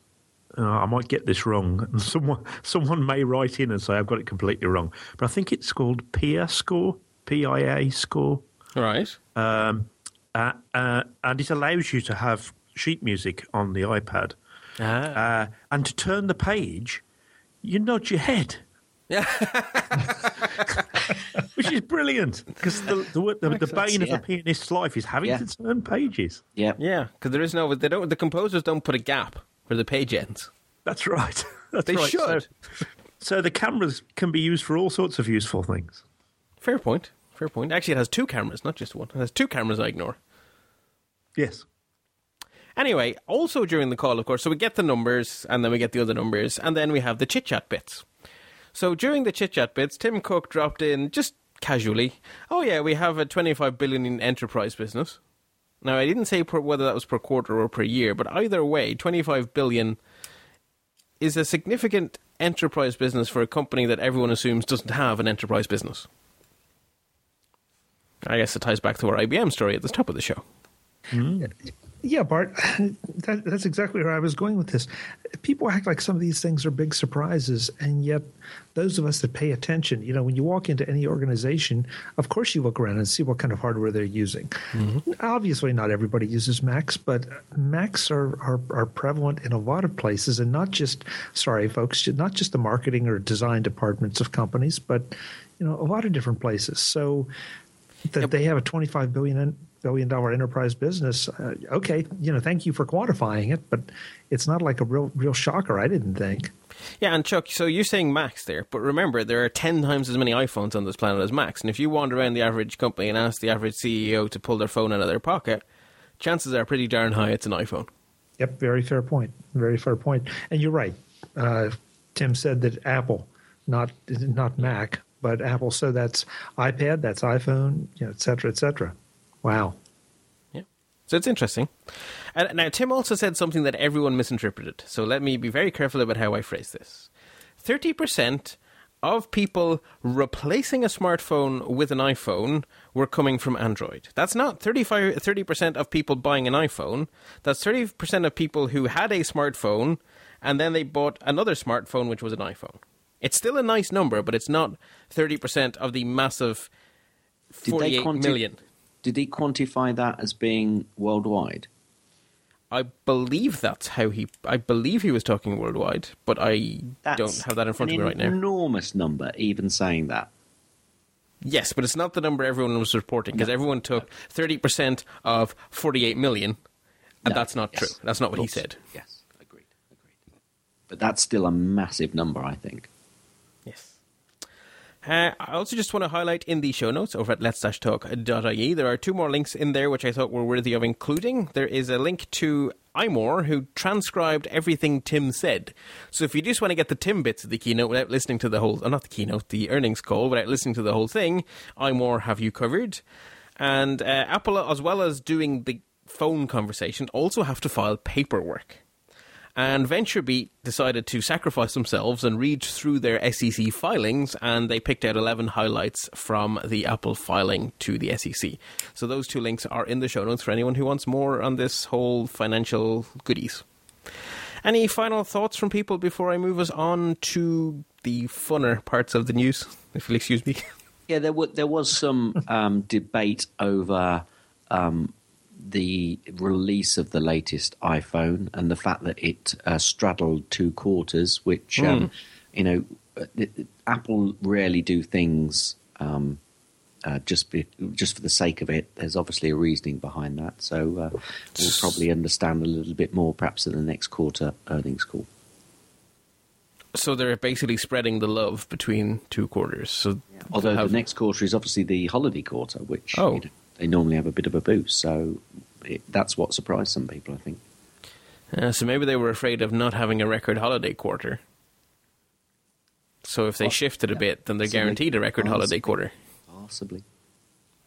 Uh, I might get this wrong, and someone someone may write in and say I've got it completely wrong. But I think it's called piaScore, PIA score. Right. Um, uh, uh, and it allows you to have sheet music on the iPad. Ah. Uh, and to turn the page, you nod your head. Yeah. Which is brilliant because the, the, the, the bane yeah. of a pianist's life is having yeah. to turn pages. Yeah. Yeah, because there is no, they don't, the composers don't put a gap where the page ends. That's right. That's they right. should. So, so the cameras can be used for all sorts of useful things. Fair point. Fair point. Actually, it has two cameras, not just one. It has two cameras I ignore. Yes. Anyway, also during the call, of course, so we get the numbers and then we get the other numbers and then we have the chit chat bits. So during the chit chat bits, Tim Cook dropped in just casually, oh yeah, we have a 25 billion in enterprise business. Now, I didn't say per, whether that was per quarter or per year, but either way, 25 billion is a significant enterprise business for a company that everyone assumes doesn't have an enterprise business. I guess it ties back to our IBM story at the top of the show. Mm. Yeah, Bart, that, that's exactly where I was going with this. People act like some of these things are big surprises, and yet those of us that pay attention, you know, when you walk into any organization, of course you look around and see what kind of hardware they're using. Mm-hmm. Obviously, not everybody uses Macs, but Macs are, are, are prevalent in a lot of places, and not just, sorry, folks, not just the marketing or design departments of companies, but you know, a lot of different places. So that yep. they have a 25 billion billion dollar enterprise business. Uh, okay, you know, thank you for quantifying it, but it's not like a real real shocker. I didn't think. Yeah, and Chuck, so you're saying Macs there, but remember there are ten times as many iPhones on this planet as Macs, and if you wander around the average company and ask the average CEO to pull their phone out of their pocket, chances are pretty darn high it's an iPhone. Yep, very fair point. Very fair point. And you're right. Uh, Tim said that Apple, not not Mac, but Apple. So that's iPad, that's iPhone, you know, et cetera, et cetera. Wow. Yeah. So it's interesting. And now, Tim also said something that everyone misinterpreted. So let me be very careful about how I phrase this. 30% of people replacing a smartphone with an iPhone were coming from Android. That's not 35, 30% of people buying an iPhone. That's 30% of people who had a smartphone and then they bought another smartphone, which was an iPhone. It's still a nice number, but it's not 30% of the massive Did they 48 quanti- million. Did he quantify that as being worldwide? I believe that's how he. I believe he was talking worldwide, but I That's don't have that in front of me right now. Enormous number, even saying that. Yes, but it's not the number everyone was reporting because everyone took thirty percent of forty-eight million, and No, that's not yes, true. That's not what he said. Yes, agreed, agreed. But that's still a massive number, I think. Uh, I also just want to highlight in the show notes over at let's-talk.ie, there are two more links in there which I thought were worthy of including. There is a link to iMore, who transcribed everything Tim said. So if you just want to get the Tim bits of the keynote without listening to the whole, uh, not the keynote, the earnings call, without listening to the whole thing, iMore have you covered. And uh, Apple, as well as doing the phone conversation, also have to file paperwork. And VentureBeat decided to sacrifice themselves and read through their SEC filings, and they picked out 11 highlights from the Apple filing to the SEC. So those two links are in the show notes for anyone who wants more on this whole financial goodies. Any final thoughts from people before I move us on to the funner parts of the news, if you'll excuse me? Yeah, there was there was some um, debate over um, the release of the latest iPhone and the fact that it uh, straddled two quarters, which um, you know, uh, it- it- Apple rarely do things um, uh, just be, just for the sake of it. There's obviously a reasoning behind that, so uh, we'll probably understand a little bit more perhaps in the next quarter earnings call. So they're basically spreading the love between two quarters. So Although have- the next quarter is obviously the holiday quarter, which Oh. you know, they normally have a bit of a boost. So it, that's what surprised some people, I think. Uh, so maybe they were afraid of not having a record holiday quarter. So if they Well, shifted a yeah. bit, then they're So they- guaranteed a record holiday quarter. Possibly.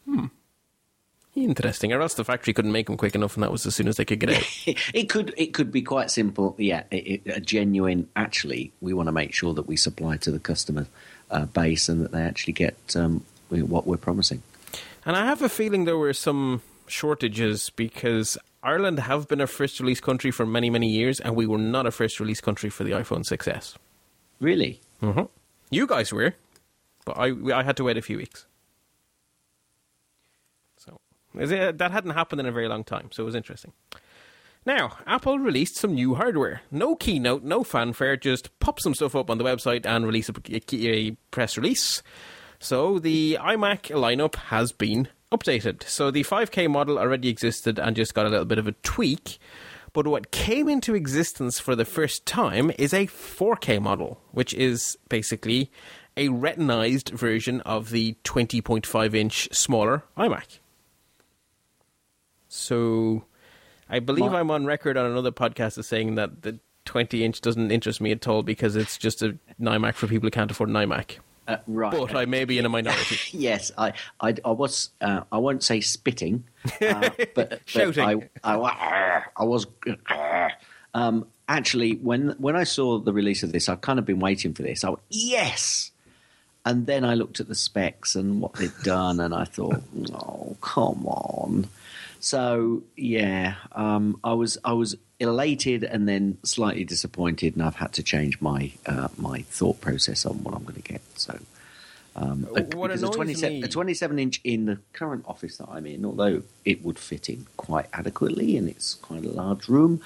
Hmm. Interesting. Or else the factory couldn't make them quick enough, and that was as soon as they could get out. It, it could it could be quite simple. Yeah, it, it, a genuine. Actually, we want to make sure that we supply to the customer uh, base and that they actually get um, what we're promising. And I have a feeling there were some shortages because Ireland have been a first release country for many, many years, and we were not a first release country for the iPhone 6S. Really? Mm-hmm. You guys were, but I I had to wait a few weeks. So is it- that hadn't happened in a very long time, so it was interesting. Now, Apple released some new hardware. No keynote, no fanfare, just pop some stuff up on the website and release a, a- a press release. So the iMac lineup has been updated. So the 5K model already existed and just got a little bit of a tweak. But what came into existence for the first time is a 4K model, which is basically a retinized version of the 20.5 inch smaller iMac. So I believe I'm on record on another podcast as saying that the 20 inch doesn't interest me at all because it's just a- an iMac for people who can't afford an iMac. Uh, right. But I may be in a minority. yes, I, I, I was. Uh, I won't say spitting, uh, but, but Shouting. I, I, I was. Um, actually, when when I saw the release of this, I've kind of been waiting for this. I went, yes, and then I looked at the specs and what they'd done, and I thought, oh, come on. So yeah, um, I was I was elated and then slightly disappointed, and I've had to change my uh, my thought process on what I'm going to get. So. Um, Uh, what because a, 27, me- a 27 inch in the current office that I'm in, although it would fit in quite adequately and it's quite a large room,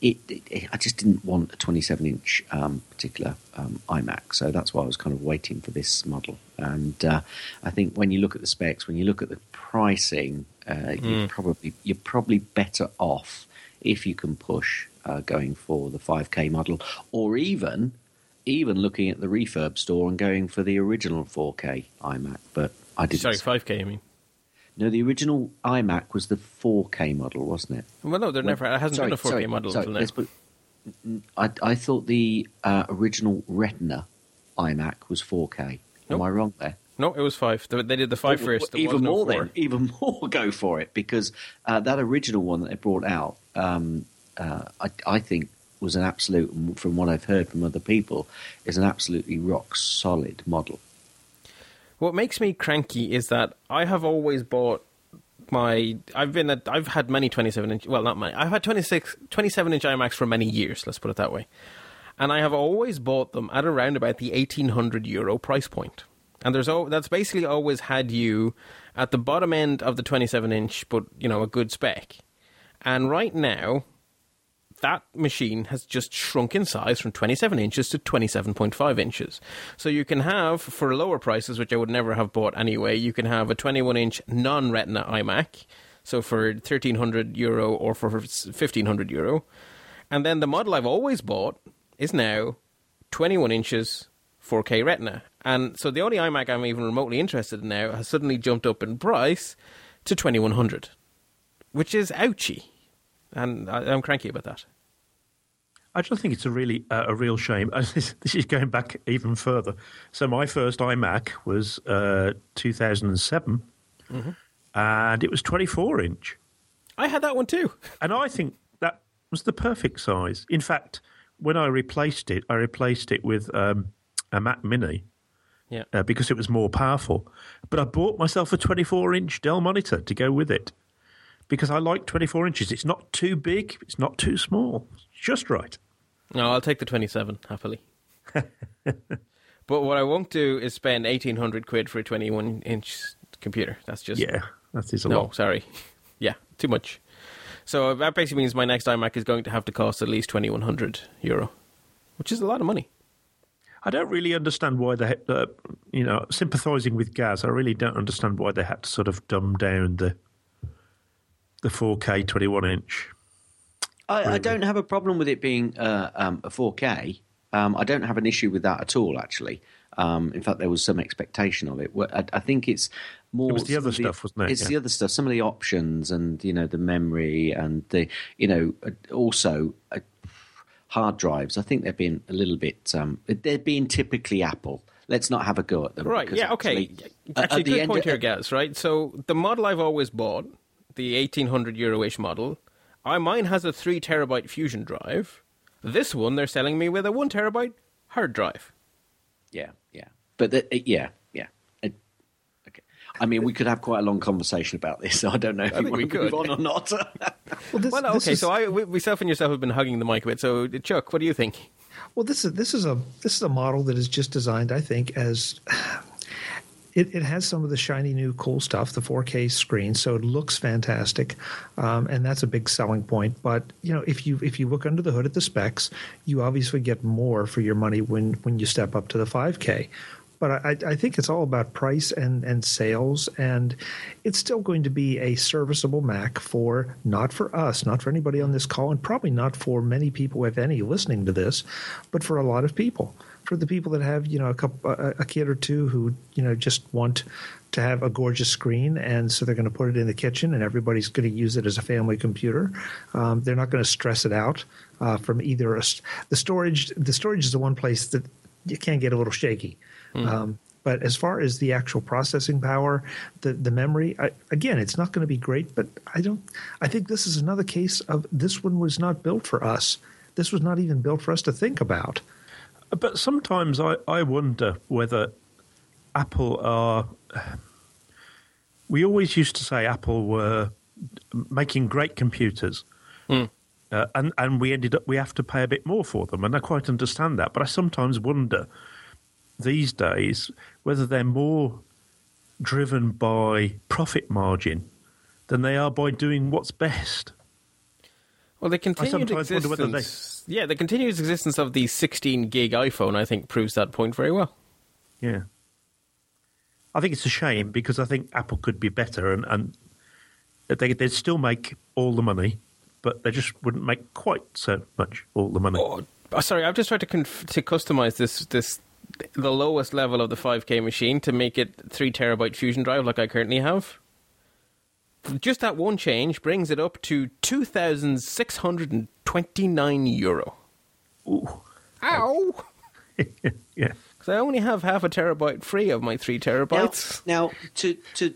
it, it, it- I just didn't want a 27 inch um, particular um, iMac. So that's why I was kind of waiting for this model. And uh, I think when you look at the specs, when you look at the pricing, uh, you're probably you're probably better off if you can push uh, going for the 5K model, or even even looking at the refurb store and going for the original 4K iMac. But I didn't. Sorry, 5K, I mean. No, the original iMac was the 4K model, wasn't it? Well, no, there never it hasn't Sorry, been a 4K sorry, model sorry, until now. put- I, I thought the uh, original Retina iMac was 4K. Nope. Am I wrong there? No, it was five. They did the five first. There even no more four. then, even more go for it because uh, that original one that they brought out, um, uh, I, I think was an absolute, from what I've heard from other people, is an absolutely rock solid model. What makes me cranky is that I have always bought my I've been a, I've had many 27 inch well not many I've had 26 27 inch iMacs for many years let's put it that way and I have always bought them at around about the 1800 euro price point. point and there's that's basically always had you at the bottom end of the 27 inch but you know a good spec and right now that machine has just shrunk in size from 27 inches to 27.5 inches. So you can have, for lower prices, which I would never have bought anyway, you can have a 21 inch non retina iMac. So for 1300 euro or for 1500 euro. And then the model I've always bought is now 21 inches 4K retina. And so the only iMac I'm even remotely interested in now has suddenly jumped up in price to 2100, which is ouchy and I, am cranky about that. I just think it's a really uh, a real shame. this, is going back even further. So my first iMac was uh, 2007, mm-hmm. and it was 24 inch. I had that one too, and I think that was the perfect size. In fact, when I replaced it, I replaced it with um, a Mac Mini. Yeah. Uh, because it was more powerful. But I bought myself a 24 inch Dell monitor to go with it because I like 24 inches. It's not too big, it's not too small. It's just right. No, I'll take the 27 happily. but what I won't do is spend 1800 quid for a 21 inch computer. That's just. Yeah, that is a no, lot. sorry. Yeah, too much. So that basically means my next iMac is going to have to cost at least 2100 euro, which is a lot of money. I don't really understand why they, uh, you know, sympathising with Gaz. I really don't understand why they had to sort of dumb down the the 4K 21 inch. I, I, don't have a problem with it being uh, um, a 4K. Um, I don't have an issue with that at all, actually. Um, in fact, there was some expectation of it. I, I think it's more. It was the other stuff, wasn't it? It's yeah. the other stuff. Some of the options and you know the memory and the you know uh, also uh, hard drives. I think they're being a little bit. Um, they're being typically Apple. Let's not have a go at them. Right? Yeah. Okay. Actually, actually good point of, here, Gaz. Right. So the model I've always bought the 1800 euro ish model. I, mine has a 3 terabyte Fusion drive. This one, they're selling me with a 1 terabyte hard drive. Yeah, yeah. But the, uh, yeah, yeah. Uh, okay. I mean, we could have quite a long conversation about this. So I don't know if I you want we to move on or not. well, this, well, okay. Is... So I, we, myself and yourself have been hugging the mic a bit. So, Chuck, what do you think? Well, this is this is a this is a model that is just designed, I think, as it, it has some of the shiny new cool stuff, the 4K screen, so it looks fantastic, um, and that's a big selling point. But you know, if you if you look under the hood at the specs, you obviously get more for your money when when you step up to the 5K. But I, I think it's all about price and, and sales, and it's still going to be a serviceable Mac for not for us, not for anybody on this call, and probably not for many people, if any, listening to this, but for a lot of people for the people that have you know a couple a, a kid or two who you know just want to have a gorgeous screen, and so they're going to put it in the kitchen, and everybody's going to use it as a family computer. Um, they're not going to stress it out uh, from either a, the storage. The storage is the one place that you can get a little shaky. Mm. Um, but as far as the actual processing power, the the memory, I, again, it's not going to be great. But I don't. I think this is another case of this one was not built for us. This was not even built for us to think about. But sometimes I, I wonder whether Apple are. We always used to say Apple were making great computers. Mm. Uh, and and we ended up we have to pay a bit more for them, and I quite understand that. But I sometimes wonder these days whether they're more driven by profit margin than they are by doing what's best. Well, the continued existence, yeah, the continued existence of the 16 gig iPhone, I think, proves that point very well. Yeah, I think it's a shame because I think Apple could be better, and, and they, would still make all the money, but they just wouldn't make quite so much all the money. Oh, oh sorry, I've just tried to conf- to customize this this the lowest level of the 5K machine to make it three terabyte Fusion drive like I currently have just that one change brings it up to 2,629 euro. Ooh. Ow! yeah. Because I only have half a terabyte free of my three terabytes. Now, now to, to,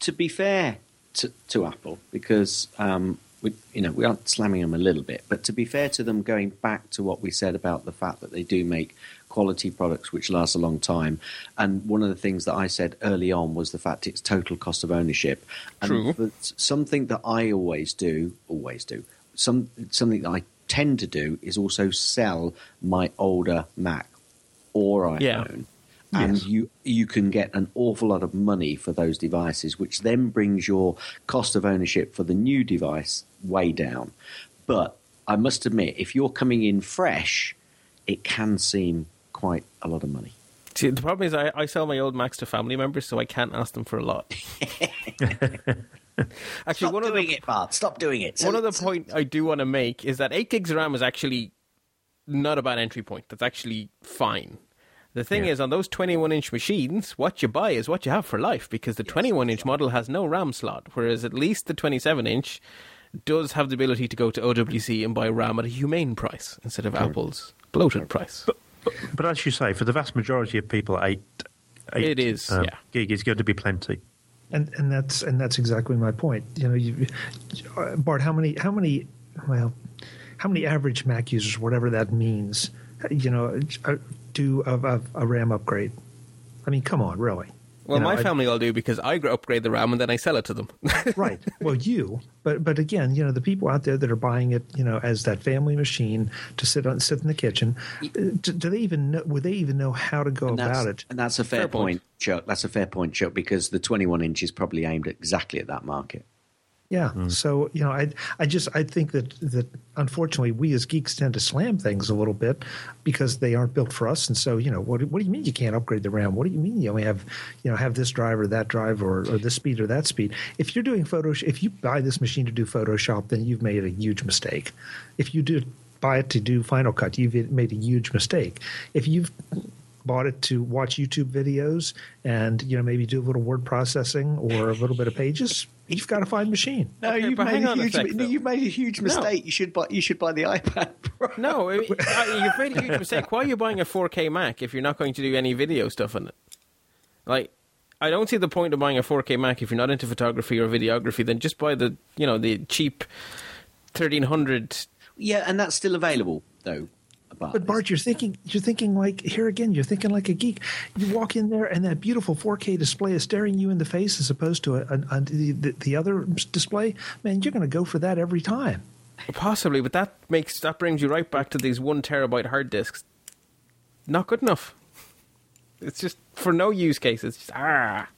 to be fair to, to Apple, because um, we, you know, we are slamming them a little bit. But to be fair to them, going back to what we said about the fact that they do make quality products which last a long time, and one of the things that I said early on was the fact it's total cost of ownership. And True. something that I always do, always do, some something that I tend to do is also sell my older Mac or iPhone. Yeah. And Yes. you you can get an awful lot of money for those devices, which then brings your cost of ownership for the new device way down. But I must admit, if you're coming in fresh, it can seem quite a lot of money. See, the problem is I, I sell my old Macs to family members, so I can't ask them for a lot. Actually, Stop one of doing the it, Bart. Stop doing it. one other point I do want to make is that eight gigs of RAM is actually not a bad entry point. That's actually fine. The thing is, on those 21 inch machines, what you buy is what you have for life because the 21 inch model has no RAM slot, whereas at least the 27 inch does have the ability to go to OWC and buy RAM at a humane price instead of Apple's bloated price. But as you say, for the vast majority of people, eight, eight It is, um, yeah. gig is going to be plenty. and and that's and that's exactly my point. You know, you, uh, Bart, how many how many well, how many average Mac users, whatever that means, you know, uh, do a, a, a RAM upgrade? I mean, come on, really. Well, You know, my I- family all do because I upgrade the RAM and then I sell it to them. right. Well, you, but but again, you know, the people out there that are buying it, you know, as that family machine to sit on sit in the kitchen, uh, do, do they even know? Would they even know how to go about it? And that's a fair, Fair point. point, Chuck. That's a fair point, Chuck, because the 21 inch is probably aimed exactly at that market. Yeah. Hmm. So you know, I I just I think that that unfortunately we as geeks tend to slam things a little bit because they aren't built for us. And so you know, what what do you mean you can't upgrade the RAM? What do you mean you only have you know have this drive or that drive or, or this speed or that speed? If you're doing Photoshop, if you buy this machine to do Photoshop, then you've made a huge mistake. If you do buy it to do Final Cut, you've made a huge mistake. If you've bought it to watch YouTube videos and you know maybe do a little word processing or a little bit of pages, you've got a fine machine. No, Okay, you've made, a on a huge, sec, though. you've made a huge mistake. You should buy. You should buy the iPad Pro. No, I mean, you've made a huge mistake. Why are you buying a 4K Mac if you're not going to do any video stuff on it? Like, I don't see the point of buying a 4K Mac if you're not into photography or videography. Then just buy the, you know, the cheap 1300. Yeah, and that's still available though. Bart. But Bart, you're thinking you're thinking like here again. You're thinking like a geek. You walk in there, and that beautiful 4K display is staring you in the face, as opposed to a, a, a, the, the other display. Man, you're going to go for that every time. Possibly, but that makes that brings you right back to these one terabyte hard disks. Not good enough. It's just for no use cases. Just ah.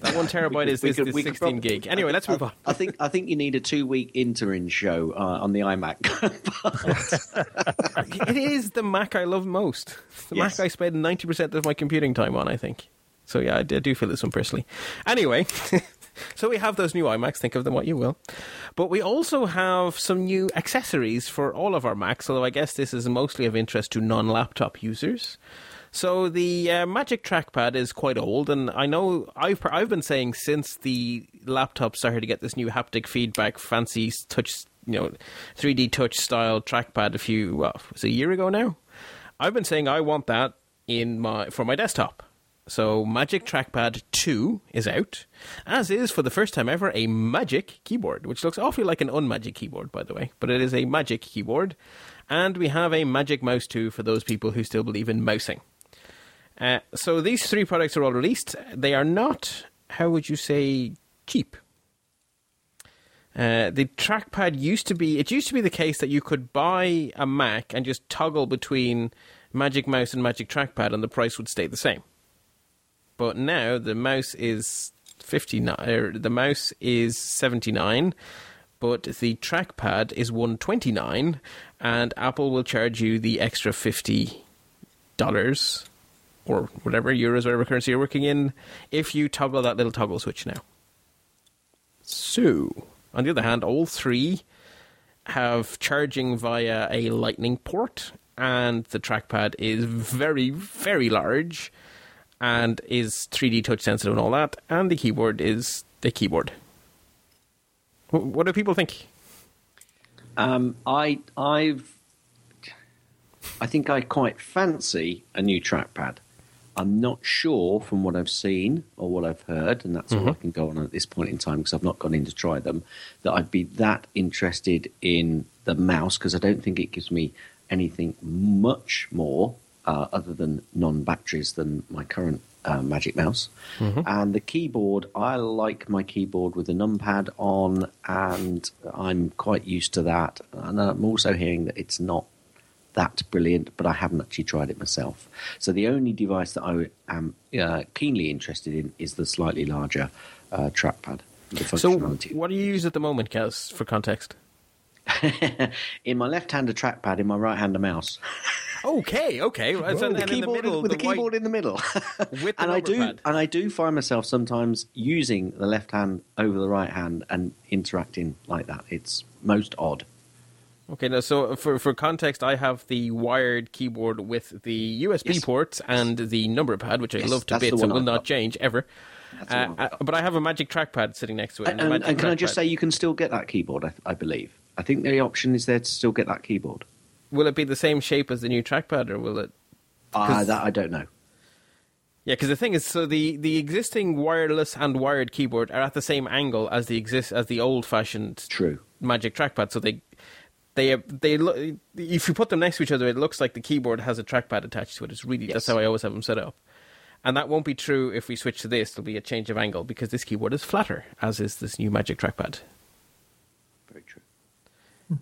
That one terabyte is We this, could- this we could 16 prob- gig. Anyway, let's move on. I think I think you need a two week interim show uh, on the iMac. it is the Mac I love most. The Yes. Mac I spend 90% of my computing time on, I think. So yeah, I do feel this one personally. Anyway, so we have those new iMacs, think of them what you will. But we also have some new accessories for all of our Macs, although I guess this is mostly of interest to non laptop users. So the uh, Magic Trackpad is quite old, and I know I've I've been saying since the laptop started to get this new haptic feedback, fancy touch, you know, 3D touch style trackpad a few well, was a year ago now. I've been saying I want that in my for my desktop. So Magic Trackpad 2 is out, as is for the first time ever a Magic keyboard, which looks awfully like an unMagic keyboard, by the way, but it is a Magic keyboard. And we have a Magic Mouse 2 for those people who still believe in mousing. Uh, so these three products are all released. They are not, how would you say, cheap. Uh, the trackpad used to be, it used to be the case that you could buy a Mac and just toggle between Magic Mouse and Magic Trackpad and the price would stay the same. But now the mouse is 59, er, the mouse is 79, but the trackpad is 129 and Apple will charge you the extra 50 dollars or whatever euros, whatever currency you're working in, if you toggle that little toggle switch now. So, on the other hand, all three have charging via a lightning port, and the trackpad is very, very large and is 3D touch sensitive and all that, and the keyboard is the keyboard. What do people think? um, I I've I think I quite fancy a new trackpad. I'm not sure from what I've seen or what I've heard, and that's all I can go on at this point in time because I've not gone in to try them, that I'd be that interested in the mouse because I don't think it gives me anything much more uh, other than non batteries than my current uh, Magic Mouse. And the keyboard, I like my keyboard with the numpad on, and I'm quite used to that. And I'm also hearing that it's not that brilliant, but I haven't actually tried it myself. So the only device that I am uh, keenly interested in is the slightly larger uh, trackpad. So, what do you use at the moment, Gaz, for context? in my left-hander trackpad, in my right-hander mouse. Okay, okay. Well, so the in the middle, with the, the white- keyboard in the middle. With the and I do, pad. and I do find myself sometimes using the left hand over the right hand and interacting like that. It's most odd. Okay, now so for for context, I have the wired keyboard with the USB Yes. port and the number pad, which I Yes, love to bits and will I've not got. change ever. Uh, uh, but I have a Magic Trackpad sitting next to it. And, and, and can I just say, you can still get that keyboard. I, I believe. I think the option is there to still get that keyboard. will it be the same shape as the new trackpad, or will it? Ah, 'Cause- that I don't know. Yeah, because the thing is, so the, the existing wireless and wired keyboard are at the same angle as the exist as the old fashioned True. Magic Trackpad. So they they they look. If you put them next to each other, it looks like the keyboard has a trackpad attached to it. It's really that's how I always have them set up. And that won't be true if we switch to this. There'll be a change of angle because this keyboard is flatter, as is this new Magic Trackpad. Very true.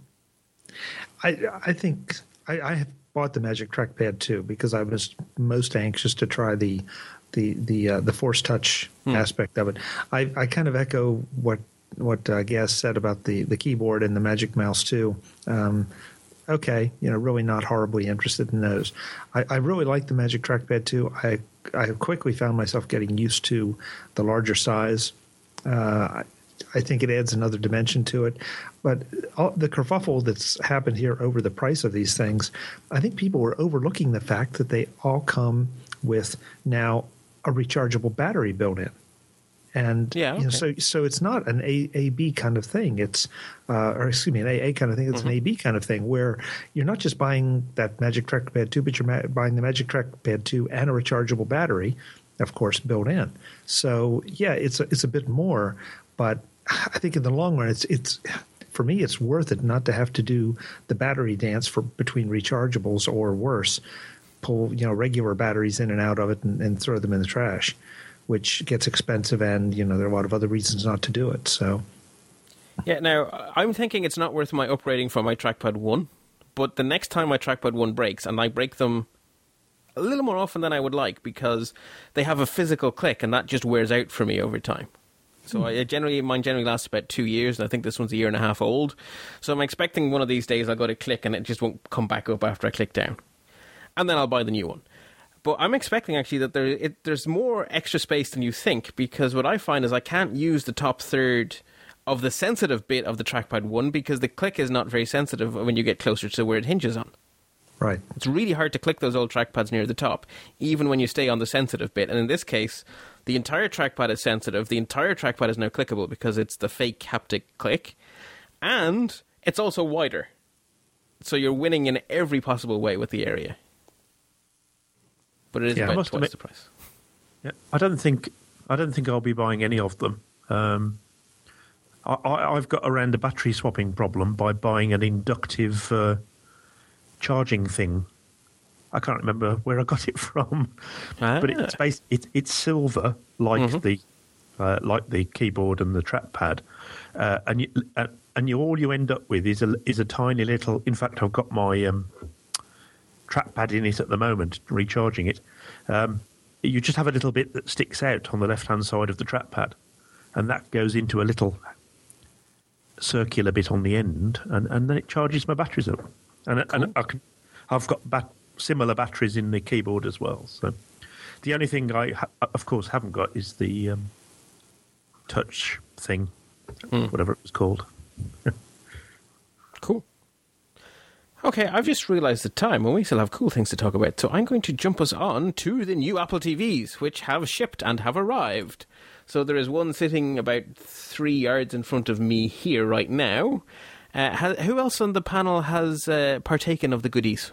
I I think I, I have bought the Magic Trackpad 2 because I was most anxious to try the the the uh, the Force Touch aspect of it. I, I kind of echo what what uh, Gaz said about the the keyboard and the Magic Mouse 2. Um, okay, you know, really not horribly interested in those. I, I really like the Magic Trackpad 2. I I quickly found myself getting used to the larger size. Uh, I, I think it adds another dimension to it. But all, the kerfuffle that's happened here over the price of these things, I think people were overlooking the fact that they all come with now a rechargeable battery built in. And Yeah, you know, so so it's not an A A B kind of thing. It's uh, or excuse me, an AA kind of thing. It's Mm-hmm. an AB kind of thing where you're not just buying that Magic Trackpad two, but you're ma- buying the Magic Trackpad two and a rechargeable battery, of course, built in. So yeah, it's a, it's a bit more, but I think in the long run, it's it's for me, it's worth it not to have to do the battery dance for between rechargeables or worse, pull you know regular batteries in and out of it and, and throw them in the trash, which gets expensive and you know there are a lot of other reasons not to do it. So Yeah, now I'm thinking it's not worth my upgrading for my Trackpad 1, but the next time my Trackpad 1 breaks, and I break them a little more often than I would like because they have a physical click, and that just wears out for me over time. So hmm. I generally mine generally lasts about two years, and I think this one's a year and a half old. So I'm expecting one of these days I'll go to click, and it just won't come back up after I click down, and then I'll buy the new one. But I'm expecting actually that there it, there's more extra space than you think because what I find is I can't use the top third of the sensitive bit of the trackpad one because the click is not very sensitive when you get closer to where it hinges on. right, It's really hard to click those old trackpads near the top, even when you stay on the sensitive bit. And in this case, the entire trackpad is sensitive. The entire trackpad is now clickable because it's the fake haptic click, and it's also wider. So you're winning in every possible way with the area. But it is Yeah, I about must twice admit- the price. Yeah, I don't think I don't think I'll be buying any of them. Um, I, I, I've got around a battery swapping problem by buying an inductive uh, charging thing. I can't remember where I got it from, but Ah. it's based, it, it's silver, like the uh, like the keyboard and the trackpad, uh, and you, uh, and you all you end up with is a is a tiny little. In fact, I've got my um, trackpad in it at the moment, recharging it. Um, you just have a little bit that sticks out on the left hand side of the trackpad, and that goes into a little circular bit on the end, and, and then it charges my batteries up. And, and I can, I've got bat- similar batteries in the keyboard as well. So the only thing I, ha- of course, haven't got is the um, touch thing, whatever it was called. Cool. Okay, I've just realised the time, and we still have cool things to talk about. So I'm going to jump us on to the new Apple TVs, which have shipped and have arrived. So there is one sitting about three yards in front of me here right now. Uh, ha- who else on the panel has uh, partaken of the goodies?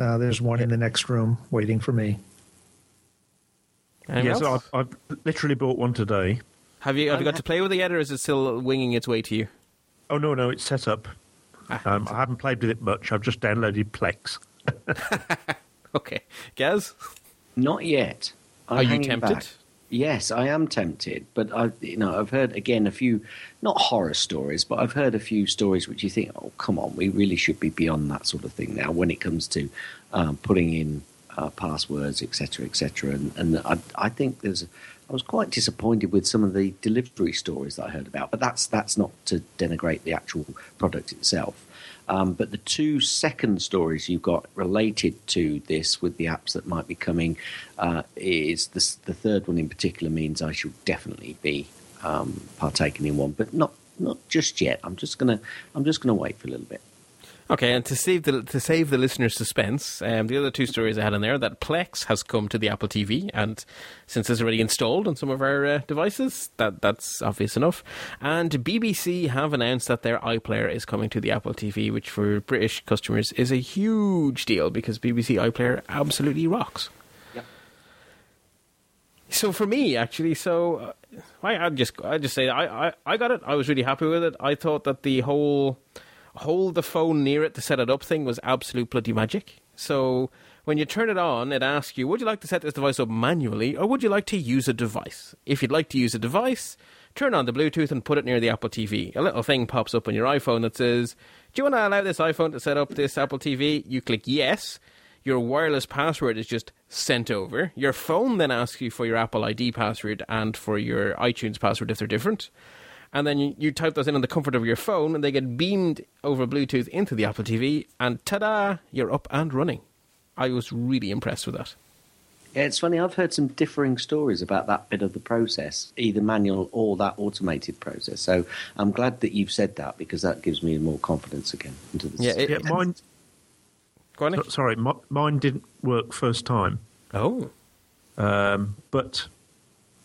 uh, there's one in the next room waiting for me. yes, I've, I've, literally bought one today. Have you have you got to play with it yet, or is it still winging its way to you? Oh no, no, it's set up. Um, I haven't played with it much. I've just downloaded Plex. okay, Gaz. Not yet. I'm Are you tempted? Back. Yes, I am tempted, but I've you know I've heard again a few not horror stories, but I've heard a few stories which you think, oh come on, we really should be beyond that sort of thing now when it comes to um, putting in uh, passwords, etc., etc. And, and I, I think there's I was quite disappointed with some of the delivery stories that I heard about, but that's that's not to denigrate the actual product itself. Um, but the two second stories you've got related to this with the apps that might be coming uh, is the, the third one in particular means I should definitely be um, partaking in one, but not not just yet. I'm just gonna I'm just gonna wait for a little bit. Okay, and to save the to save the listeners' suspense, um, the other two stories I had in there that Plex has come to the Apple TV, and since it's already installed on some of our uh, devices, that that's obvious enough. And BBC have announced that their iPlayer is coming to the Apple TV, which for British customers is a huge deal because BBC iPlayer absolutely rocks. Yep. So for me, actually, so uh, I I just I just say I, I I got it. I was really happy with it. I thought that the whole hold the phone near it to set it up thing was absolute bloody magic. So when you turn it on, it asks you, would you like to set this device up manually or would you like to use a device? If you'd like to use a device, turn on the Bluetooth and put it near the Apple TV. A little thing pops up on your iPhone that says, Do you want to allow this iPhone to set up this Apple TV? You click yes. Your wireless password is just sent over. Your phone then asks you for your Apple ID password and for your iTunes password if they're different and then you, you type those in on the comfort of your phone, and they get beamed over Bluetooth into the Apple TV, and ta-da, you're up and running. I was really impressed with that. Yeah, it's funny. I've heard some differing stories about that bit of the process, either manual or that automated process. So I'm glad that you've said that because that gives me more confidence again into the yeah, it, yeah, mine. Go on, sorry, mine didn't work first time. Oh, um, but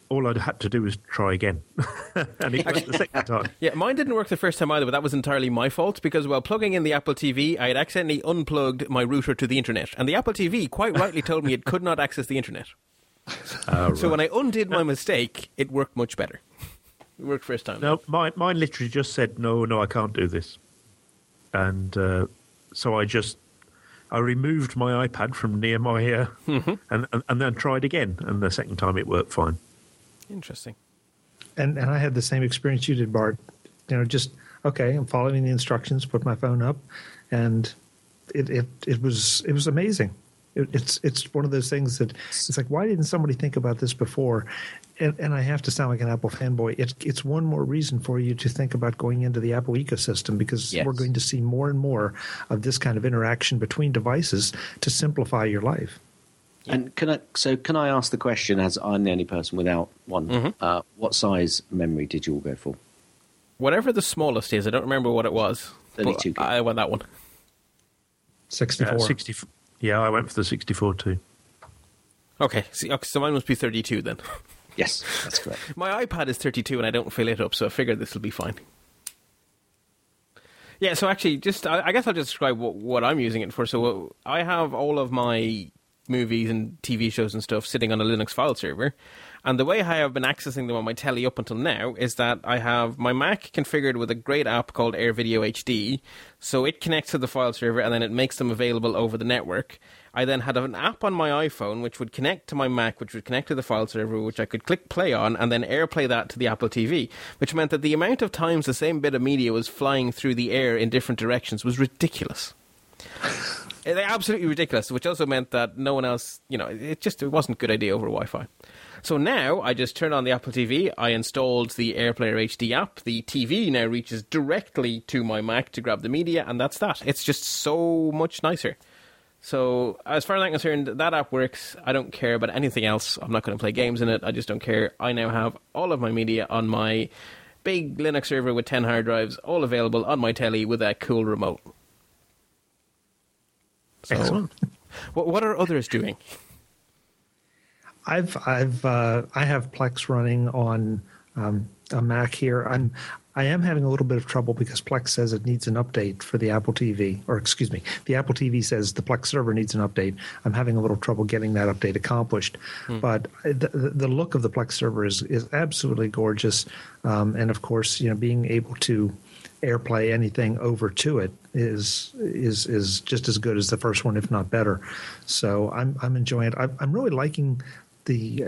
all I had to do was try again, and it worked the second time. Yeah, mine didn't work the first time either, but that was entirely my fault because while plugging in the Apple TV, I had accidentally unplugged my router to the internet, and the Apple TV quite rightly told me it could not access the internet. Uh, right. So when I undid my mistake, it worked much better. It worked first time. No, mine, mine literally just said, "No, no, I can't do this," and uh, so I just I removed my iPad from near my ear mm-hmm. and, and, and then tried again, and the second time it worked fine. Interesting. And and I had the same experience you did, Bart. You know, just okay, I'm following the instructions, put my phone up, and it it, it was it was amazing. It, it's it's one of those things that it's like, why didn't somebody think about this before? And, and I have to sound like an Apple fanboy. It's it's one more reason for you to think about going into the Apple ecosystem because yes. we're going to see more and more of this kind of interaction between devices to simplify your life. And can I? So can I ask the question, as I'm the only person without one? Mm-hmm. Uh, what size memory did you all go for? Whatever the smallest is, I don't remember what it was. Thirty-two. I went that one. Sixty-four. Uh, 60, yeah, I went for the sixty-four too. Okay, so mine must be thirty-two then. Yes, that's correct. My iPad is thirty-two, and I don't fill it up, so I figured this will be fine. Yeah, so actually, just I, I guess I'll just describe what, what I'm using it for. So I have all of my movies and TV shows and stuff sitting on a Linux file server. And the way I have been accessing them on my telly up until now is that I have my Mac configured with a great app called AirVideo HD. So it connects to the file server and then it makes them available over the network. I then had an app on my iPhone which would connect to my Mac, which would connect to the file server, which I could click play on and then AirPlay that to the Apple TV, which meant that the amount of times the same bit of media was flying through the air in different directions was ridiculous. Eh, they're absolutely ridiculous, which also meant that no one else, you know, it just it wasn't a good idea over Wi Fi. So now I just turn on the Apple TV, I installed the AirPlayer HD app, the TV now reaches directly to my Mac to grab the media, and that's that. It's just so much nicer. So, as far as I'm concerned, that app works. I don't care about anything else. I'm not going to play games in it. I just don't care. I now have all of my media on my big Linux server with 10 hard drives, all available on my telly with a cool remote. So, Excellent. What what are others doing? I've I've uh, I have Plex running on um, a Mac here. I'm I am having a little bit of trouble because Plex says it needs an update for the Apple TV, or excuse me, the Apple TV says the Plex server needs an update. I'm having a little trouble getting that update accomplished. Hmm. But the, the look of the Plex server is is absolutely gorgeous, um, and of course, you know, being able to AirPlay anything over to it is is is just as good as the first one, if not better. So I'm I'm enjoying it. I'm, I'm really liking the.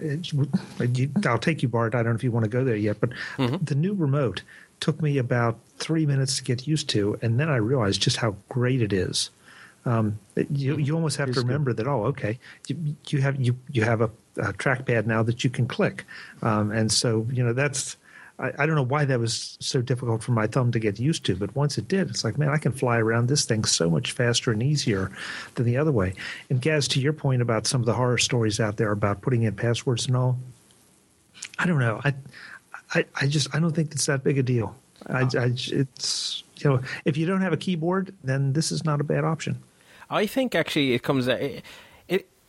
Uh, I'll take you, Bart. I don't know if you want to go there yet, but mm-hmm. the new remote took me about three minutes to get used to, and then I realized just how great it is. Um, you you almost have to remember good. that. Oh, okay, you, you have you you have a, a trackpad now that you can click, um, and so you know that's I, I, don't know why that was so difficult for my thumb to get used to, but once it did, it's like, man, I can fly around this thing so much faster and easier than the other way. And Gaz, to your point about some of the horror stories out there about putting in passwords and all, I don't know. I, I, I just I don't think it's that big a deal. I, uh-huh. I, it's you know, if you don't have a keyboard, then this is not a bad option. I think actually it comes. It,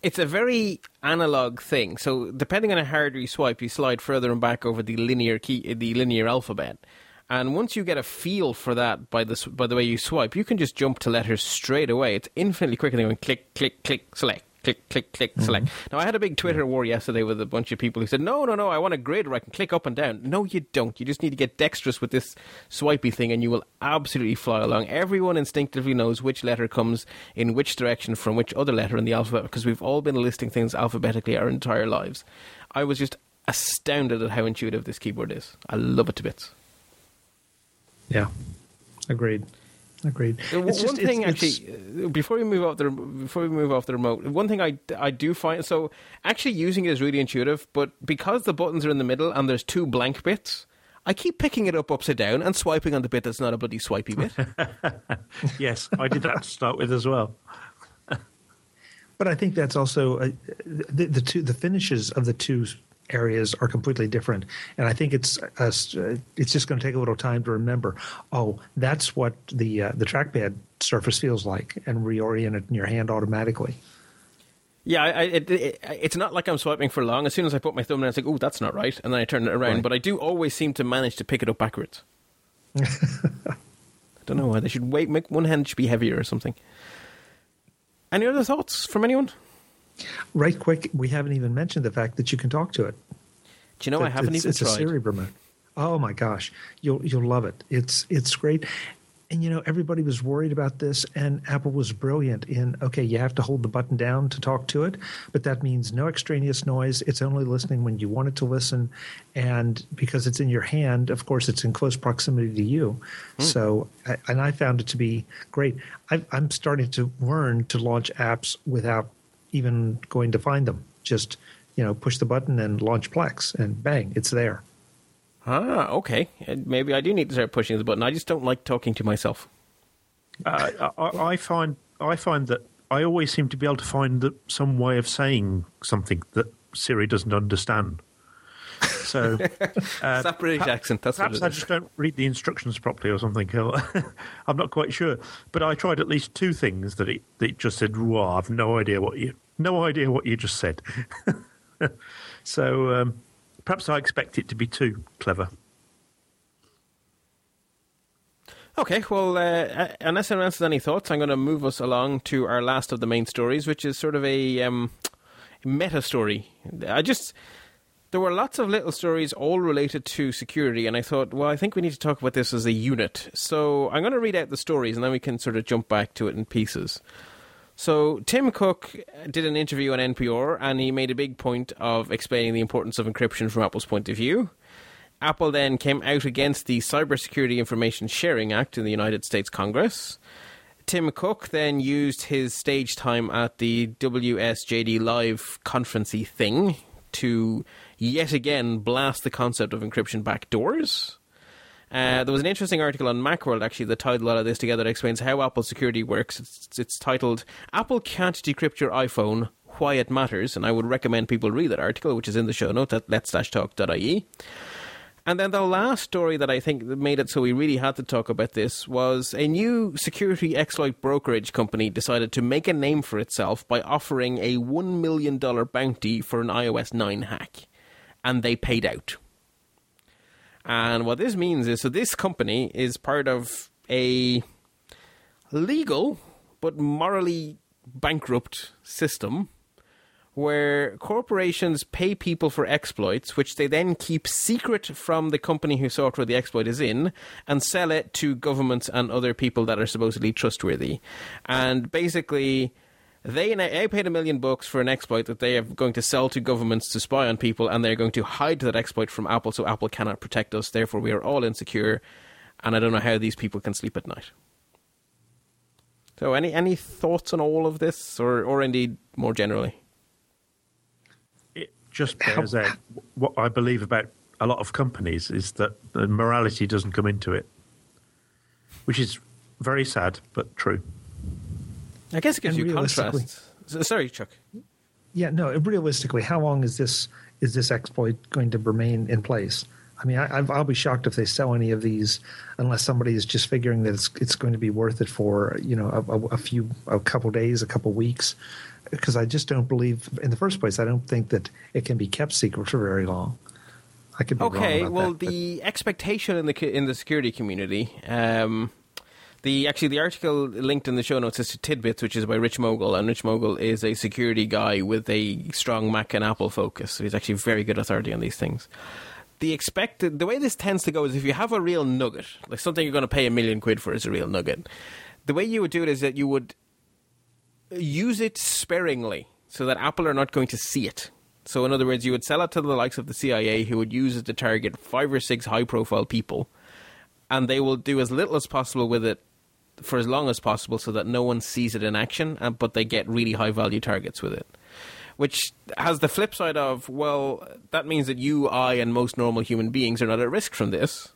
it's a very analog thing. So depending on how hard you swipe, you slide further and back over the linear key, the linear alphabet. And once you get a feel for that by the by the way you swipe, you can just jump to letters straight away. It's infinitely quicker than going click, click, click, select click, click, click, mm-hmm. select. Now, I had a big Twitter war yesterday with a bunch of people who said, no, no, no, I want a grid where I can click up and down. No, you don't. You just need to get dexterous with this swipey thing and you will absolutely fly along. Everyone instinctively knows which letter comes in which direction from which other letter in the alphabet because we've all been listing things alphabetically our entire lives. I was just astounded at how intuitive this keyboard is. I love it to bits. Yeah, agreed. Agreed. It's one just, thing, it's, actually, it's... Uh, before we move off the before we move off the remote, one thing I, I do find so actually using it is really intuitive, but because the buttons are in the middle and there's two blank bits, I keep picking it up upside down and swiping on the bit that's not a bloody swipey bit. yes, I did that to start with as well. but I think that's also uh, the, the two the finishes of the two areas are completely different. And I think it's uh, it's just going to take a little time to remember. Oh, that's what the uh, the trackpad surface feels like, and reorient it in your hand automatically. Yeah, I, it, it, it's not like I'm swiping for long. As soon as I put my thumb in, it's like, oh, that's not right, and then I turn it around. Right. But I do always seem to manage to pick it up backwards. I don't know why they should wait. Make one hand should be heavier or something. Any other thoughts from anyone? Right quick, we haven't even mentioned the fact that you can talk to it. Do you know that I haven't it's, even it's tried? It's a Siri remote. Oh my gosh, you'll you'll love it. It's it's great. And you know, everybody was worried about this, and Apple was brilliant in okay, you have to hold the button down to talk to it, but that means no extraneous noise. It's only listening when you want it to listen, and because it's in your hand, of course, it's in close proximity to you. Hmm. So, and I found it to be great. i I'm starting to learn to launch apps without even going to find them. Just you know, push the button and launch Plex, and bang, it's there. Ah, okay. Maybe I do need to start pushing the button. I just don't like talking to myself. Uh, I, I, find I find that I always seem to be able to find the, some way of saying something that Siri doesn't understand. So, uh, that British perhaps, accent. That's perhaps I just don't read the instructions properly or something. I'm not quite sure, but I tried at least two things that it, that it just said. Wow, I've no idea what you no idea what you just said. so um, perhaps I expect it to be too clever. Okay, well, uh, unless anyone else has any thoughts, I'm going to move us along to our last of the main stories, which is sort of a um, meta story. I just there were lots of little stories all related to security, and I thought, well, I think we need to talk about this as a unit. So I'm going to read out the stories, and then we can sort of jump back to it in pieces. So Tim Cook uh, did an interview on NPR, and he made a big point of explaining the importance of encryption from Apple's point of view. Apple then came out against the Cybersecurity Information Sharing Act in the United States Congress. Tim Cook then used his stage time at the WSJD Live conferencey thing to yet again blast the concept of encryption backdoors. Uh, there was an interesting article on Macworld actually that tied a lot of this together that explains how Apple security works. It's, it's titled "Apple Can't Decrypt Your iPhone: Why It Matters," and I would recommend people read that article, which is in the show notes at let's-talk.ie. And then the last story that I think made it so we really had to talk about this was a new security exploit brokerage company decided to make a name for itself by offering a $1 million bounty for an iOS 9 hack. And they paid out. And what this means is so this company is part of a legal but morally bankrupt system where corporations pay people for exploits, which they then keep secret from the company whose software the exploit is in, and sell it to governments and other people that are supposedly trustworthy. And basically, they, they paid a million bucks for an exploit that they are going to sell to governments to spy on people, and they're going to hide that exploit from Apple so Apple cannot protect us. Therefore, we are all insecure, and I don't know how these people can sleep at night. So, any any thoughts on all of this, or or indeed more generally? It just bears out what I believe about a lot of companies is that the morality doesn't come into it, which is very sad but true. I guess it gives you contrast. Sorry, Chuck. Yeah, no. Realistically, how long is this is this exploit going to remain in place? I mean, I, will be shocked if they sell any of these, unless somebody is just figuring that it's it's going to be worth it for you know a, a few a couple days, a couple weeks because I just don't believe, in the first place, I don't think that it can be kept secret for very long. I could be okay. wrong well, that, the expectation in the in the security community. Um, the actually the article linked in the show notes is to Tidbits, which is by Rich Mogull, and Rich Mogull is a security guy with a strong Mac and Apple focus. So he's actually very good authority on these things. The expected the way this tends to go is if you have a real nugget, like something you're going to pay a million quid for is a real nugget. The way you would do it is that you would use it sparingly so that Apple are not going to see it. So, in other words, you would sell it to the likes of the CIA who would use it to target five or six high profile people, and they will do as little as possible with it for as long as possible so that no one sees it in action, uh, but they get really high value targets with it. Which has the flip side of, well, that means that you, I, and most normal human beings are not at risk from this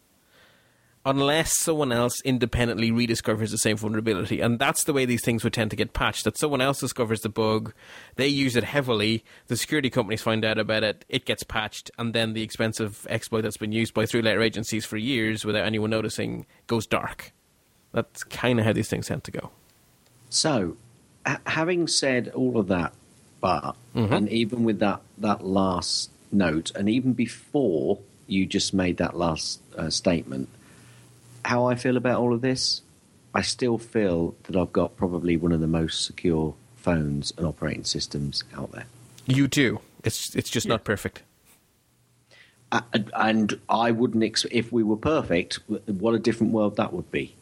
unless someone else independently rediscovers the same vulnerability. And that's the way these things would tend to get patched. That someone else discovers the bug, they use it heavily, the security companies find out about it, it gets patched, and then the expensive exploit that's been used by three letter agencies for years without anyone noticing goes dark. That's kind of how these things tend to go. So, having said all of that, but mm-hmm. and even with that that last note, and even before you just made that last uh, statement, how I feel about all of this, I still feel that I've got probably one of the most secure phones and operating systems out there. You do. It's it's just yeah. not perfect. Uh, and I wouldn't ex- if we were perfect. What a different world that would be.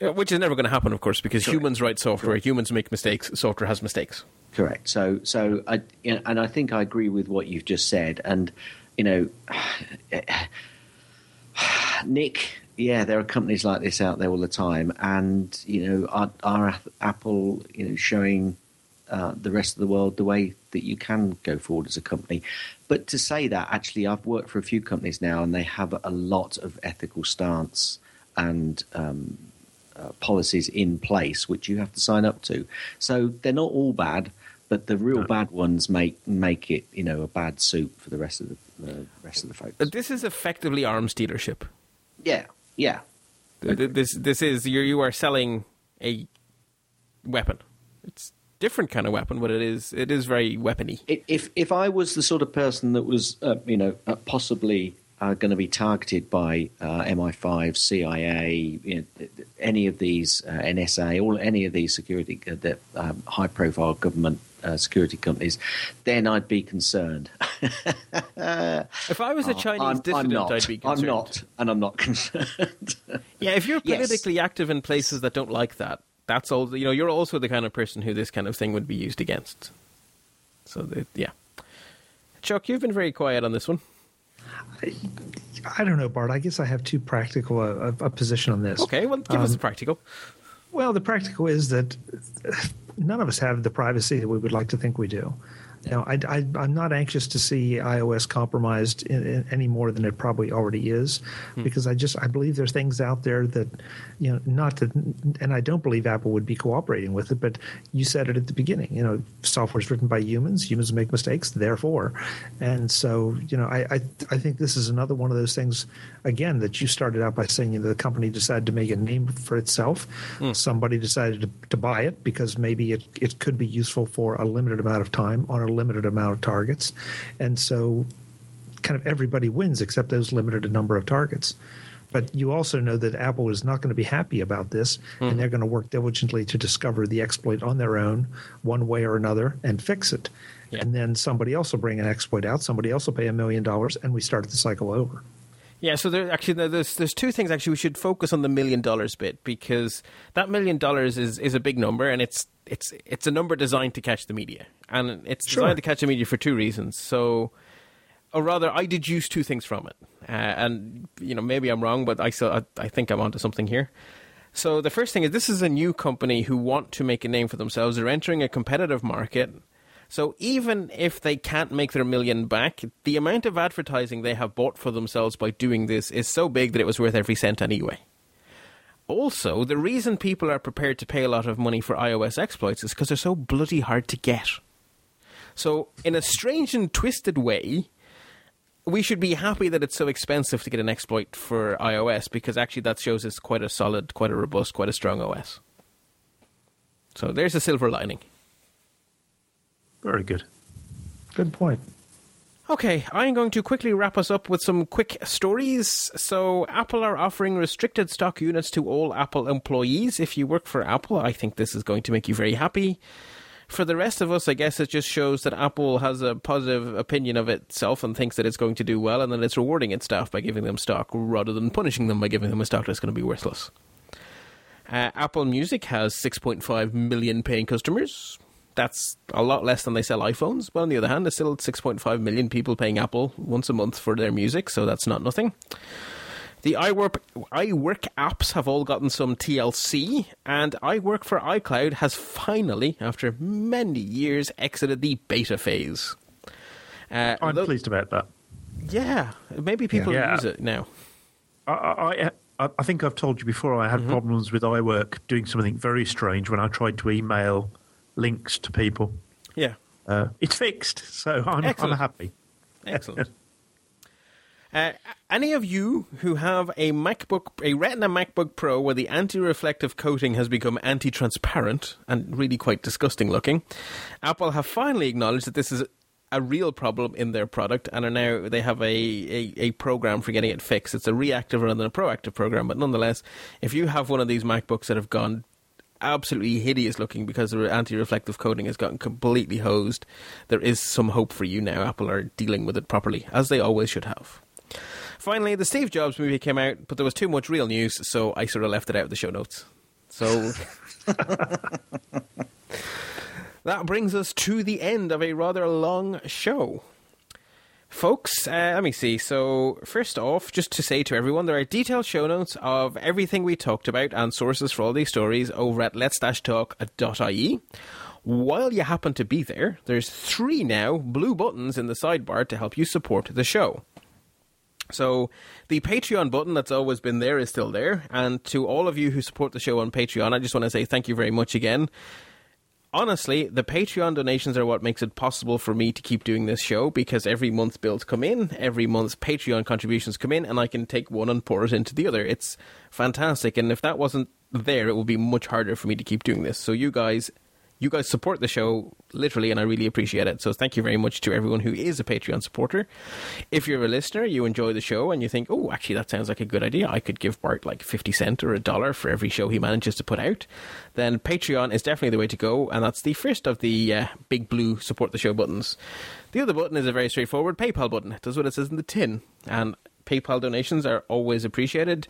Yeah, which is never going to happen, of course, because Correct. humans write software. Correct. Humans make mistakes. Software has mistakes. Correct. So, so I, and I think I agree with what you've just said. And you know, Nick yeah, there are companies like this out there all the time, and you know, are, are Apple, you know, showing uh, the rest of the world the way that you can go forward as a company. But to say that, actually, I've worked for a few companies now, and they have a lot of ethical stance and um, uh, policies in place which you have to sign up to. So they're not all bad, but the real bad ones make make it, you know, a bad soup for the rest of the, the rest of the folks. But this is effectively arms dealership. Yeah, yeah. This this is you you are selling a weapon. It's different kind of weapon, but it is it is very weapony. If if I was the sort of person that was uh, you know uh, possibly uh, going to be targeted by uh, MI5, CIA, you know, any of these uh, NSA, all any of these security, uh, the um, high-profile government uh, security companies, then I'd be concerned. if I was a oh, Chinese I'm, dissident, I'm I'd be concerned. I'm not, and I'm not concerned. yeah, if you're politically yes. active in places that don't like that, that's all. You know, you're also the kind of person who this kind of thing would be used against. So, the, yeah. Chuck, you've been very quiet on this one. I, I don't know, Bart. I guess I have too practical a, a position on this. Okay, well, give um, us the practical. Well, the practical is that none of us have the privacy that we would like to think we do. You know, I, I, I'm not anxious to see iOS compromised in, in, any more than it probably already is, hmm. because I just I believe there's things out there that, you know, not that, and I don't believe Apple would be cooperating with it. But you said it at the beginning. You know, software is written by humans. Humans make mistakes, therefore, and so you know, I I, I think this is another one of those things. Again, that you started out by saying you know, the company decided to make a name for itself. Hmm. Somebody decided to, to buy it because maybe it it could be useful for a limited amount of time on a limited amount of targets. And so kind of everybody wins except those limited number of targets. But you also know that Apple is not going to be happy about this, mm-hmm. and they're going to work diligently to discover the exploit on their own, one way or another, and fix it. Yeah. And then somebody else will bring an exploit out, somebody else will pay a million dollars, and we start the cycle over. Yeah, so there actually there's there's two things actually we should focus on the million dollars bit because that million dollars is is a big number and it's it's it's a number designed to catch the media and it's sure. designed to catch the media for two reasons. So, or rather, I deduce two things from it, uh, and you know maybe I'm wrong, but I still I, I think I'm onto something here. So the first thing is this is a new company who want to make a name for themselves. They're entering a competitive market so even if they can't make their million back, the amount of advertising they have bought for themselves by doing this is so big that it was worth every cent anyway. Also, the reason people are prepared to pay a lot of money for iOS exploits is because they're so bloody hard to get. So, in a strange and twisted way, we should be happy that it's so expensive to get an exploit for iOS because actually that shows it's quite a solid, quite a robust, quite a strong OS. So there's a silver lining. Very good. Good point. Okay, I'm going to quickly wrap us up with some quick stories. So, Apple are offering restricted stock units to all Apple employees. If you work for Apple, I think this is going to make you very happy. For the rest of us, I guess it just shows that Apple has a positive opinion of itself and thinks that it's going to do well, and that it's rewarding its staff by giving them stock rather than punishing them by giving them a stock that's going to be worthless. Uh, Apple Music has 6.5 million paying customers that's a lot less than they sell iPhones. But on the other hand, there's still 6.5 million people paying Apple once a month for their music, so that's not nothing. The iWork, iWork apps have all gotten some TLC, and iWork for iCloud has finally, after many years, exited the beta phase. Uh, I'm pleased about that. Yeah, maybe people yeah. use it now. I, I, I, think I've told you before I had mm-hmm. problems with iWork doing something very strange when I tried to email links to people. Yeah. Uh, it's fixed, so I'm, I'm happy. Excellent. Uh, any of you who have a MacBook, a Retina MacBook Pro where the anti-reflective coating has become anti-transparent and really quite disgusting looking, Apple have finally acknowledged that this is a real problem in their product and are now they have a, a, a program for getting it fixed. It's a reactive rather than a proactive program, but nonetheless, if you have one of these MacBooks that have gone absolutely hideous looking because the anti-reflective coating has gotten completely hosed. There is some hope for you now. Apple are dealing with it properly, as they always should have. Finally, the Steve Jobs movie came out, but there was too much real news, so I sort of left it out of the show notes. So that brings us to the end of a rather long show. Folks, uh, let me see. So, first off, just to say to everyone, there are detailed show notes of everything we talked about and sources for all these stories over at let's-talk.ie. While you happen to be there, there's three now blue buttons in the sidebar to help you support the show. So, the Patreon button that's always been there is still there. And to all of you who support the show on Patreon, I just want to say thank you very much again honestly, the Patreon donations are what makes it possible for me to keep doing this show because every month bills come in, every month Patreon contributions come in, and I can take one and pour it into the other. It's fantastic. And if that wasn't there, it would be much harder for me to keep doing this. So, you guys you guys support the show literally, and I really appreciate it. So thank you very much to everyone who is a Patreon supporter. If you're a listener, you enjoy the show, and you think, oh, actually, that sounds like a good idea. I could give Bart like 50 cent or a dollar for every show he manages to put out. Then Patreon is definitely the way to go, and that's the first of the uh, big blue support the show buttons. The other button is a very straightforward PayPal button. It does what it says in the tin, and PayPal donations are always appreciated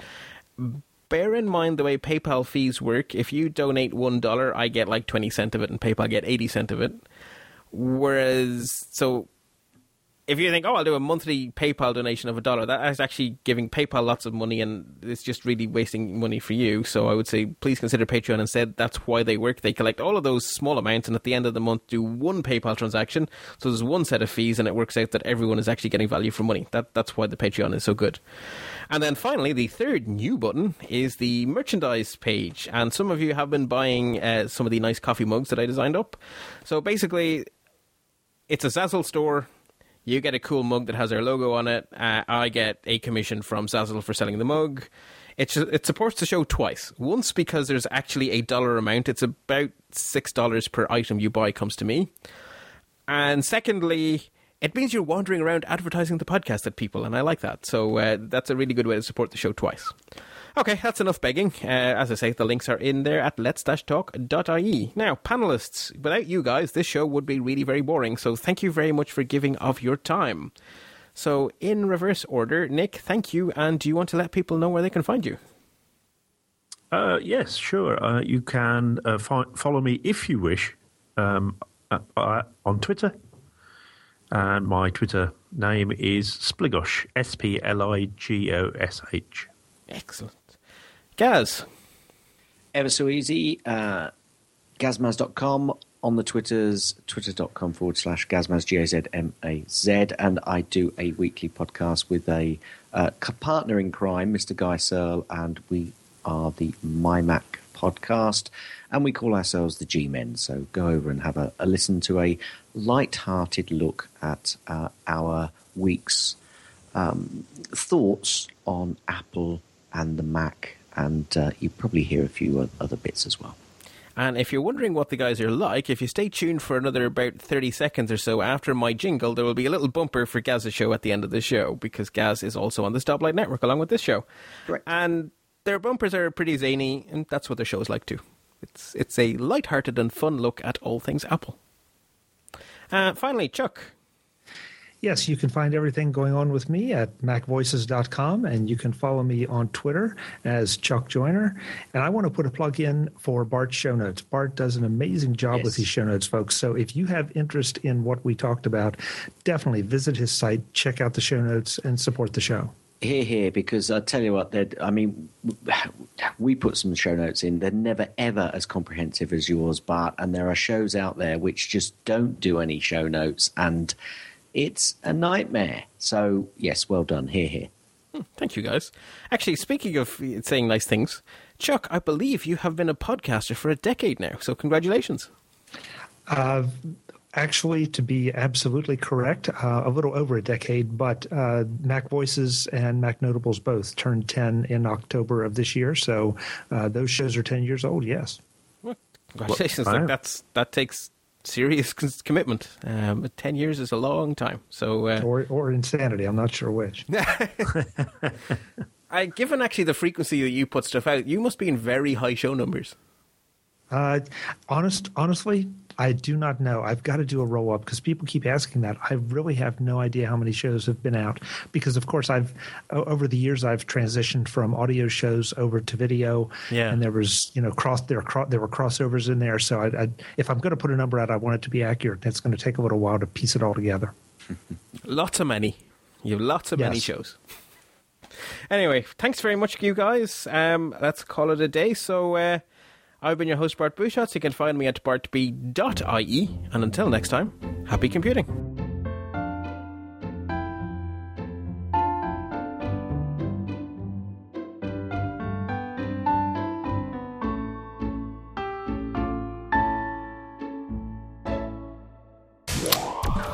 bear in mind the way PayPal fees work. If you donate one dollar, I get like twenty cent of it, and PayPal get eighty cent of it. Whereas, so if you think, oh, I'll do a monthly PayPal donation of a dollar, that is actually giving PayPal lots of money, and it's just really wasting money for you. So I would say, please consider Patreon instead. That's why they work. They collect all of those small amounts, and at the end of the month, do one PayPal transaction. So there's one set of fees, and it works out that everyone is actually getting value for money. That that's why the Patreon is so good. And then finally, the third new button is the merchandise page. And some of you have been buying uh, some of the nice coffee mugs that I designed up. So basically, it's a Zazzle store. You get a cool mug that has our logo on it. Uh, I get a commission from Zazzle for selling the mug. It, it supports the show twice. Once because there's actually a dollar amount. It's about $6 per item you buy comes to me. And secondly, it means you're wandering around advertising the podcast at people, and I like that. So uh, that's a really good way to support the show twice. Okay, that's enough begging. Uh, as I say, the links are in there at let's-talk.ie. Now, panelists, without you guys, this show would be really very boring, so thank you very much for giving of your time. So, in reverse order, Nick, thank you, and do you want to let people know where they can find you? Uh, yes, sure. Uh, you can uh, fi- follow me if you wish um, uh, on Twitter. And my Twitter name is Spligosh, S P L I G O S H. Excellent. Gaz. Ever so easy. Uh, Gazmaz.com on the Twitters, twitter.com forward slash Gazmaz, G A Z M A Z. And I do a weekly podcast with a uh, partner in crime, Mr. Guy Serle, and we are the My Mac podcast. And we call ourselves the G Men. So go over and have a, a listen to a light hearted look at uh, our week's um, thoughts on Apple and the Mac and uh, you probably hear a few other bits as well. And if you're wondering what the guys are like, if you stay tuned for another about 30 seconds or so after my jingle, there will be a little bumper for Gaz's show at the end of the show because Gaz is also on the Stoplight Network along with this show. Correct. And their bumpers are pretty zany, and that's what their show is like too. It's, it's a light-hearted and fun look at all things Apple. Uh, finally, Chuck, Yes, you can find everything going on with me at macvoices.com, and you can follow me on Twitter as Chuck Joiner. And I want to put a plug in for Bart's show notes. Bart does an amazing job yes. with these show notes, folks. So if you have interest in what we talked about, definitely visit his site, check out the show notes, and support the show. Hear, hear, because I tell you what, I mean, we put some show notes in. They're never, ever as comprehensive as yours, Bart. And there are shows out there which just don't do any show notes. And it's a nightmare. So, yes, well done. Hear, hear. Hmm, thank you, guys. Actually, speaking of saying nice things, Chuck, I believe you have been a podcaster for a decade now. So, congratulations. Uh, actually, to be absolutely correct, uh, a little over a decade, but uh, Mac Voices and Mac Notables both turned 10 in October of this year. So, uh, those shows are 10 years old, yes. Well, congratulations. Well, like that's, that takes serious commitment. Um, Ten years is a long time. So, uh, or or insanity. I'm not sure which. I, given actually the frequency that you put stuff out, you must be in very high show numbers. Uh, honest, honestly, I do not know. I've got to do a roll up because people keep asking that. I really have no idea how many shows have been out because, of course, I've over the years I've transitioned from audio shows over to video. Yeah. and there was you know cross there there were crossovers in there. So I, I, if I'm going to put a number out, I want it to be accurate. It's going to take a little while to piece it all together. lots of many. You have lots of yes. many shows. Anyway, thanks very much, you guys. Um, let's call it a day. So. Uh, I've been your host, Bart Busschots. You can find me at bartb.ie. And until next time, happy computing.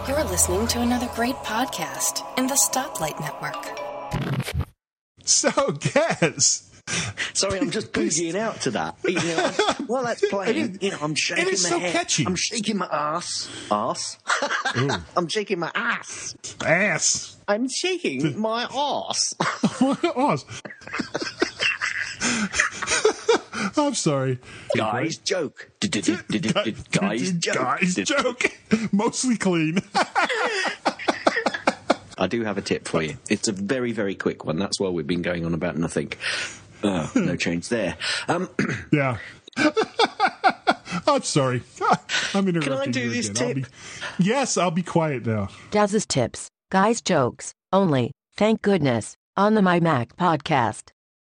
You're listening to another great podcast in the Stoplight Network. So, guess Sorry, I'm just boogieing out to that. You know, while that's playing, you know, I'm shaking it is my so head. catchy. I'm shaking my ass. Ass? Mm. I'm shaking my ass. Ass. I'm shaking my ass. ass. I'm sorry. Guys, joke. Guys, joke. Guys, joke. Mostly clean. I do have a tip for you. It's a very, very quick one. That's why we've been going on about nothing. Oh, no change there. Um, yeah. I'm sorry. I'm interrupting Can I do you this again. I'll tip? be- yes, I'll be quiet now. Gaz's tips, guys' jokes, only, thank goodness, on the My Mac podcast.